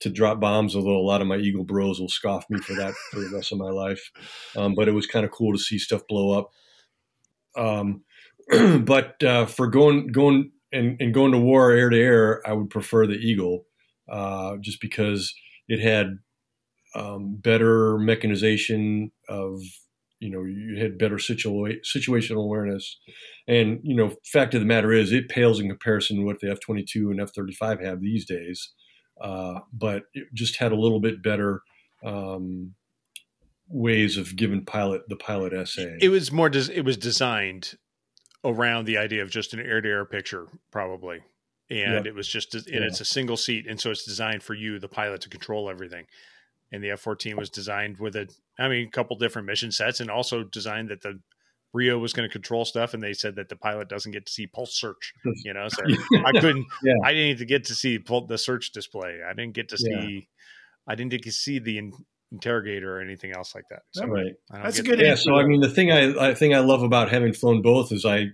to drop bombs. Although a lot of my Eagle Bros will scoff me for that for the rest of my life, um, but it was kind of cool to see stuff blow up. Um, but uh, for going going and, and going to war air to air, I would prefer the Eagle, uh, just because it had um, better mechanization of you know you had better situa- situational awareness and you know fact of the matter is it pales in comparison to what the f-22 and f-35 have these days uh, but it just had a little bit better um, ways of giving pilot the pilot SA It was more. Des- it was designed around the idea of just an air-to-air picture, probably, and Yeah. it was just, and Yeah. it's a single seat, and so it's designed for you, the pilot, to control everything. And the F-14 was designed with a, I mean, a couple different mission sets, and also designed that the RIO was going to control stuff, and they said that the pilot doesn't get to see pulse search. You know, so I couldn't. Yeah. I didn't even get to see the search display. I didn't get to Yeah. see. I didn't get to see the in- interrogator or anything else like that. So right I That's a good yeah answer. so i mean the thing i i think i love about having flown both is i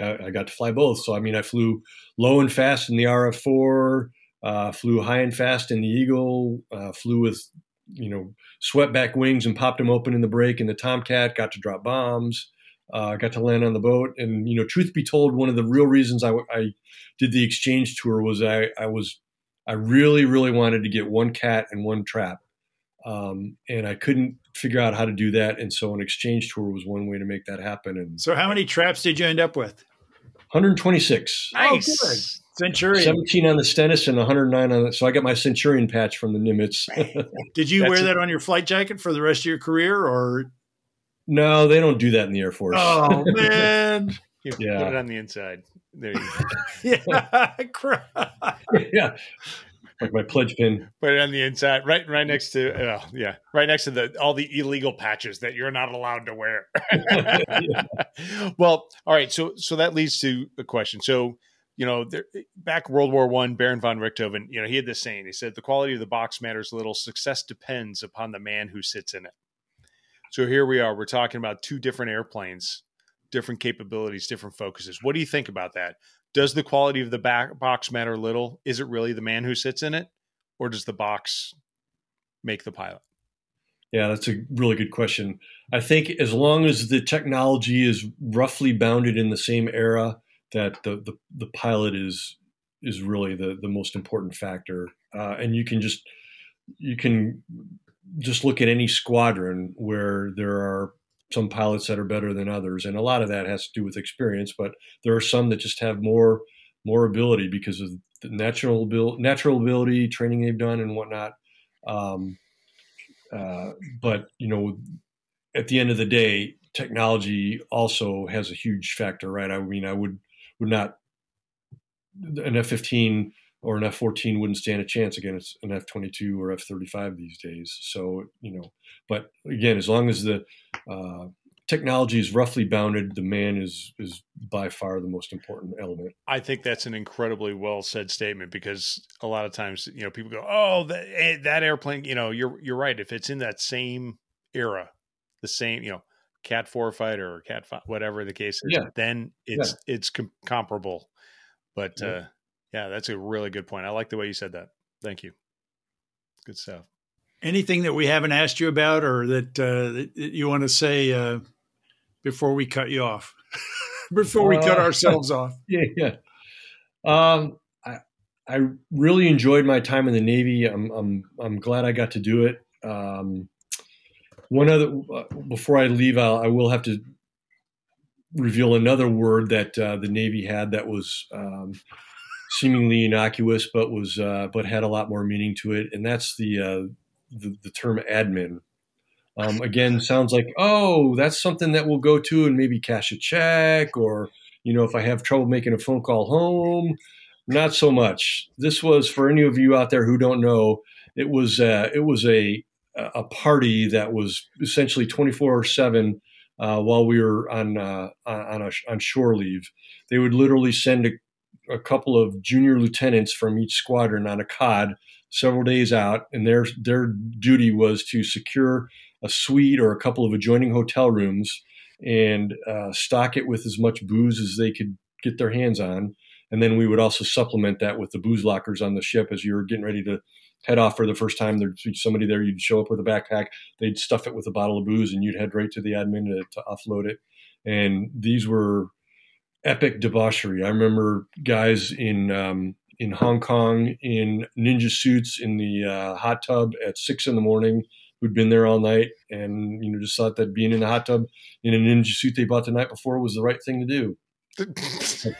i got to fly both so i mean i flew low and fast in the rf4 uh, flew high and fast in the eagle uh, flew with you know swept back wings and popped them open in the break And the tomcat got to drop bombs uh, got to land on the boat and you know truth be told one of the real reasons i, I did the exchange tour was i i was i really really wanted to get one cat and one trap um, and I couldn't figure out how to do that. And so an exchange tour was one way to make that happen. And So, how many traps did you end up with? 126, Nice. Centurion. 17 on the Stennis and 109 on the. So I got my Centurion patch from the Nimitz. Did you wear a- that on your flight jacket for the rest of your career, or? no, they don't do that in the Air Force. Oh man, You Yeah. put it on the inside. There you go. yeah, crap. yeah, like my pledge pin. put it on the inside, right, right next to, uh, yeah, right next to the all the illegal patches that you're not allowed to wear. Well, all right, so so that leads to a question. So, you know, there, back World War One, Baron von Richthofen, you know, he had this saying. He said, "The quality of the box matters little. Success depends upon the man who sits in it." So here we are. We're talking about two different airplanes, different capabilities, different focuses. What do you think about that? Does the quality of the back box matter little? Is it really the man who sits in it, or does the box make the pilot? Yeah, that's a really good question. I think as long as the technology is roughly bounded in the same era, that the the, the pilot is is really the the most important factor. Uh, and you can just you can just look at any squadron where there are some pilots that are better than others, and a lot of that has to do with experience. But there are some that just have more more ability because of the natural abil- natural ability training they've done and whatnot. Um, uh, but you know, at the end of the day, technology also has a huge factor, right? I mean, I would would not an F fifteen or an F fourteen wouldn't stand a chance against an F twenty two or F thirty five these days. So you know, but again, as long as the uh, technology is roughly bounded, the man is is by far the most important element. I think that's an incredibly well said statement because a lot of times, you know, people go, "Oh, that eh, that airplane." You know, you're you're right. If it's in that same era, the same, you know, Cat four fighter or Cat five, whatever the case is, Yeah. then it's it's com- comparable. But uh, yeah, that's a really good point. I like the way you said that. Thank you. Good stuff. Anything that we haven't asked you about, or that, uh, that you want to say uh, before we cut you off, before we cut Uh, ourselves off? Yeah, yeah. Um, I I really enjoyed my time in the Navy. I'm I'm I'm glad I got to do it. Um, one other uh, before I leave, I'll, I will have to reveal another word that uh, the Navy had that was um, seemingly innocuous, but was uh, but had a lot more meaning to it, and that's the uh, the, the term admin. Um, again, sounds like oh, that's something that we'll go to and maybe cash a check, or you know, if I have trouble making a phone call home. Not so much. This was for any of you out there who don't know. It was uh, it was a a party that was essentially twenty four seven uh, while we were on uh, on a, on shore leave. They would literally send a, a couple of junior lieutenants from each squadron on a COD several days out, and their their duty was to secure a suite or a couple of adjoining hotel rooms and uh, stock it with as much booze as they could get their hands on. And then we would also supplement that with the booze lockers on the ship as you were getting ready to head off for the first time. There'd be somebody there. You'd show up with a backpack. They'd stuff it with a bottle of booze, and you'd head right to the admin to, to offload it. And these were epic debauchery. I remember guys in um, in Hong Kong in ninja suits in the uh, hot tub at six in the morning who'd been there all night and you know just thought that being in the hot tub in a ninja suit they bought the night before was the right thing to do. But,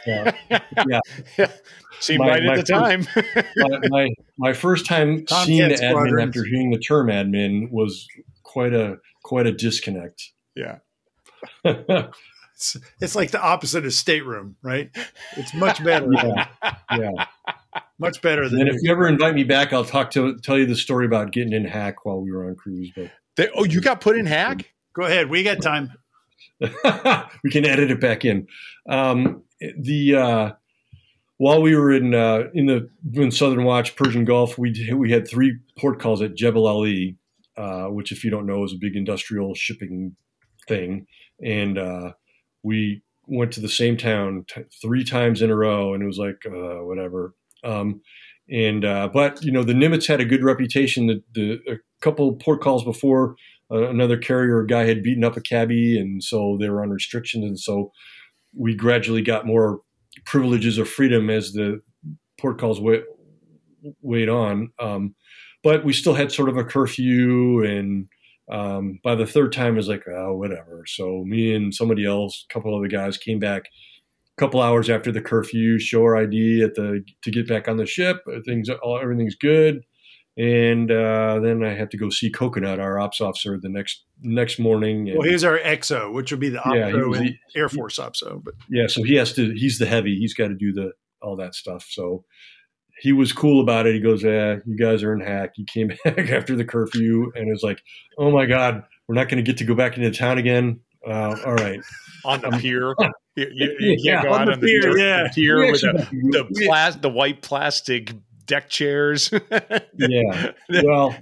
uh, yeah. Seemed My- right my at the time. my, my my first time Tomcat seeing the admin squadrons. after hearing the term admin was quite a quite a disconnect. yeah. It's, it's like the opposite of stateroom, right? It's much better. yeah, yeah. Much better And than then if you ever invite me back, I'll talk to tell you the story about getting in hack while we were on cruise. But They, oh, you got put in hack? Go ahead. We got time. we can edit it back in. Um, the uh, while we were in uh, in the in Southern Watch Persian Gulf, we we had three port calls at Jebel Ali, uh, which, if you don't know, is a big industrial shipping thing, and uh, we went to the same town t- three times in a row, and it was like uh, whatever. Um, and uh, but you know the Nimitz had a good reputation. The, the a couple port calls before uh, another carrier guy had beaten up a cabbie, and so they were on restrictions, and so we gradually got more privileges or freedom as the port calls weighed on. Um, but we still had sort of a curfew, and um, by the third time, it was like, oh, whatever. So me and somebody else, a couple other guys, came back a couple hours after the curfew, show our ID at the to get back on the ship. Things, all, everything's good. And uh, then I had to go see Coconut, our ops officer, the next next morning. And, Well, here's our XO, which would be the Yeah, he and the- Air Force OPSO. But yeah, so he has to. He's the heavy. He's got to do the all that stuff. So he was cool about it. He goes, "Yeah, you guys are in hack." He came back after the curfew and was like, "Oh my god, we're not going to get to go back into town again." Uh, all right, On the pier? You, you, you Yeah, can't go on out the on the pier, dirt- yeah. pier with the, the, plas- the white plastic deck chairs. yeah. Well,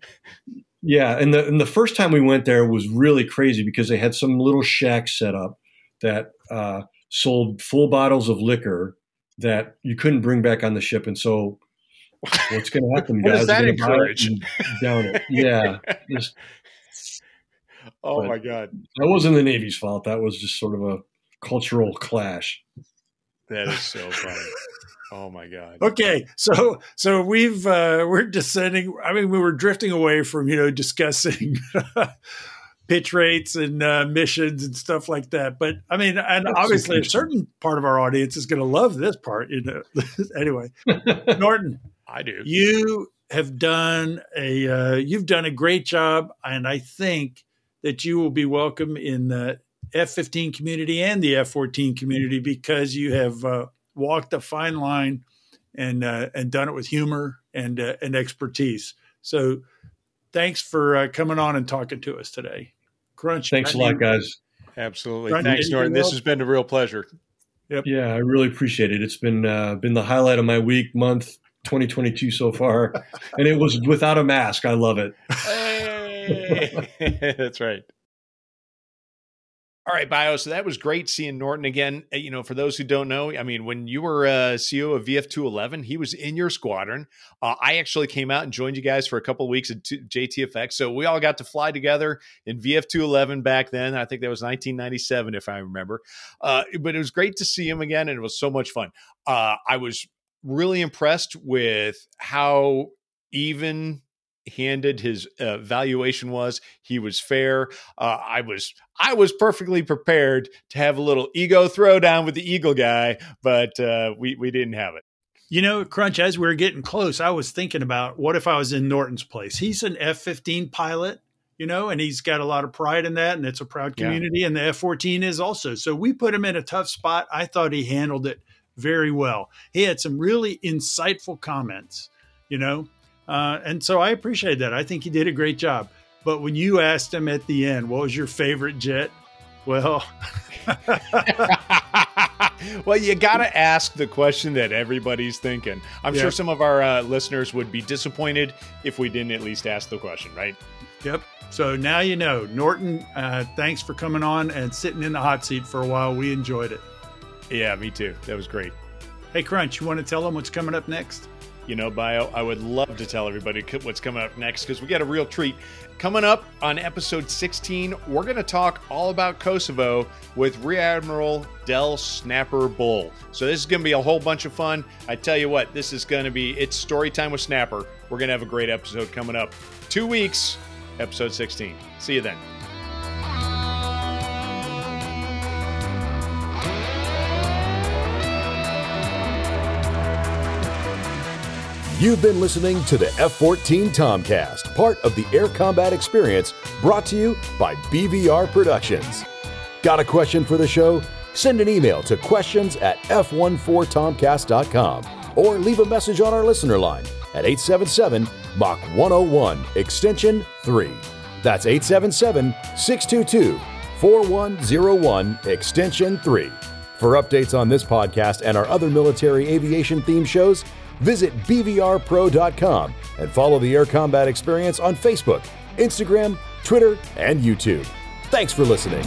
yeah, and the and the first time we went there was really crazy because they had some little shack set up that uh, sold full bottles of liquor that you couldn't bring back on the ship, and so what's going to happen, guys? that You're gonna buy it encourage? Down it, yeah. Just, oh my God. that wasn't the Navy's fault. That was just sort of a cultural clash. That is so funny. Oh my God. okay, so so we've uh, we're descending. I mean, we were drifting away from you know discussing pitch rates and uh, missions and stuff like that. But I mean, and That's obviously, a certain part of our audience is going to love this part. You know, anyway, Norton, I do. you have done a uh, you've done a great job, and I think that you will be welcome in the F-15 community and the F-14 community because you have uh, walked a fine line and uh, and done it with humor and uh, and expertise. So, thanks for uh, coming on and talking to us today, Crunch. Thanks a lot, guys. Absolutely. Trying Thanks, get Norton. This has been a real pleasure. Yeah, I really appreciate it. It's been uh, been the highlight of my week, month, 2022 so far, and it was without a mask. I love it. Hey! That's right. All right, Bio. So that was great seeing Norton again. Uh, you know, for those who don't know, I mean, when you were uh, CEO of VF211, he was in your squadron. Uh, I actually came out and joined you guys for a couple weeks at JTFX. So we all got to fly together in VF211 back then. I think that was 1997, if I remember. Uh, but it was great to see him again, and it was so much fun. Uh, I was really impressed with how even handed his uh, valuation was he was fair. Uh, i was i was perfectly prepared to have a little ego throwdown with the eagle guy but uh, we we didn't have it. You know crunch as we were getting close i was thinking about what if i was in norton's place? He's an f-15 pilot you know and he's got a lot of pride in that and it's a proud community yeah. and the f-14 is also. So we put him in a tough spot. I thought he handled it very well. He had some really insightful comments you know uh, and so I appreciate that. I think he did a great job. But when you asked him at the end, what was your favorite jet? Well, well, you got to ask the question that everybody's thinking. I'm yeah. sure some of our uh, listeners would be disappointed if we didn't at least ask the question, right? Yep. So now you know. Norton, uh, thanks for coming on and sitting in the hot seat for a while. We enjoyed it. Yeah, me too. That was great. Hey, Crunch, you want to tell them what's coming up next? You know, bio, I would love to tell everybody what's coming up next because we got a real treat. Coming up on episode 16, we're going to talk all about Kosovo with Rear Admiral Dell Snapper Bull. So this is going to be a whole bunch of fun. I tell you what, this is going to be it's story time with Snapper. We're going to have a great episode coming up. Two weeks, episode 16. See you then. You've been listening to the F 14 Tomcast, part of the Air Combat Experience, brought to you by BVR Productions. Got a question for the show? Send an email to questions at f14tomcast.com or leave a message on our listener line at 877 Mach 101, extension 3. That's 877 622 4101, extension 3. For updates on this podcast and our other military aviation themed shows, Visit BVRPro.com and follow the Air Combat Experience on Facebook, Instagram, Twitter, and YouTube. Thanks for listening.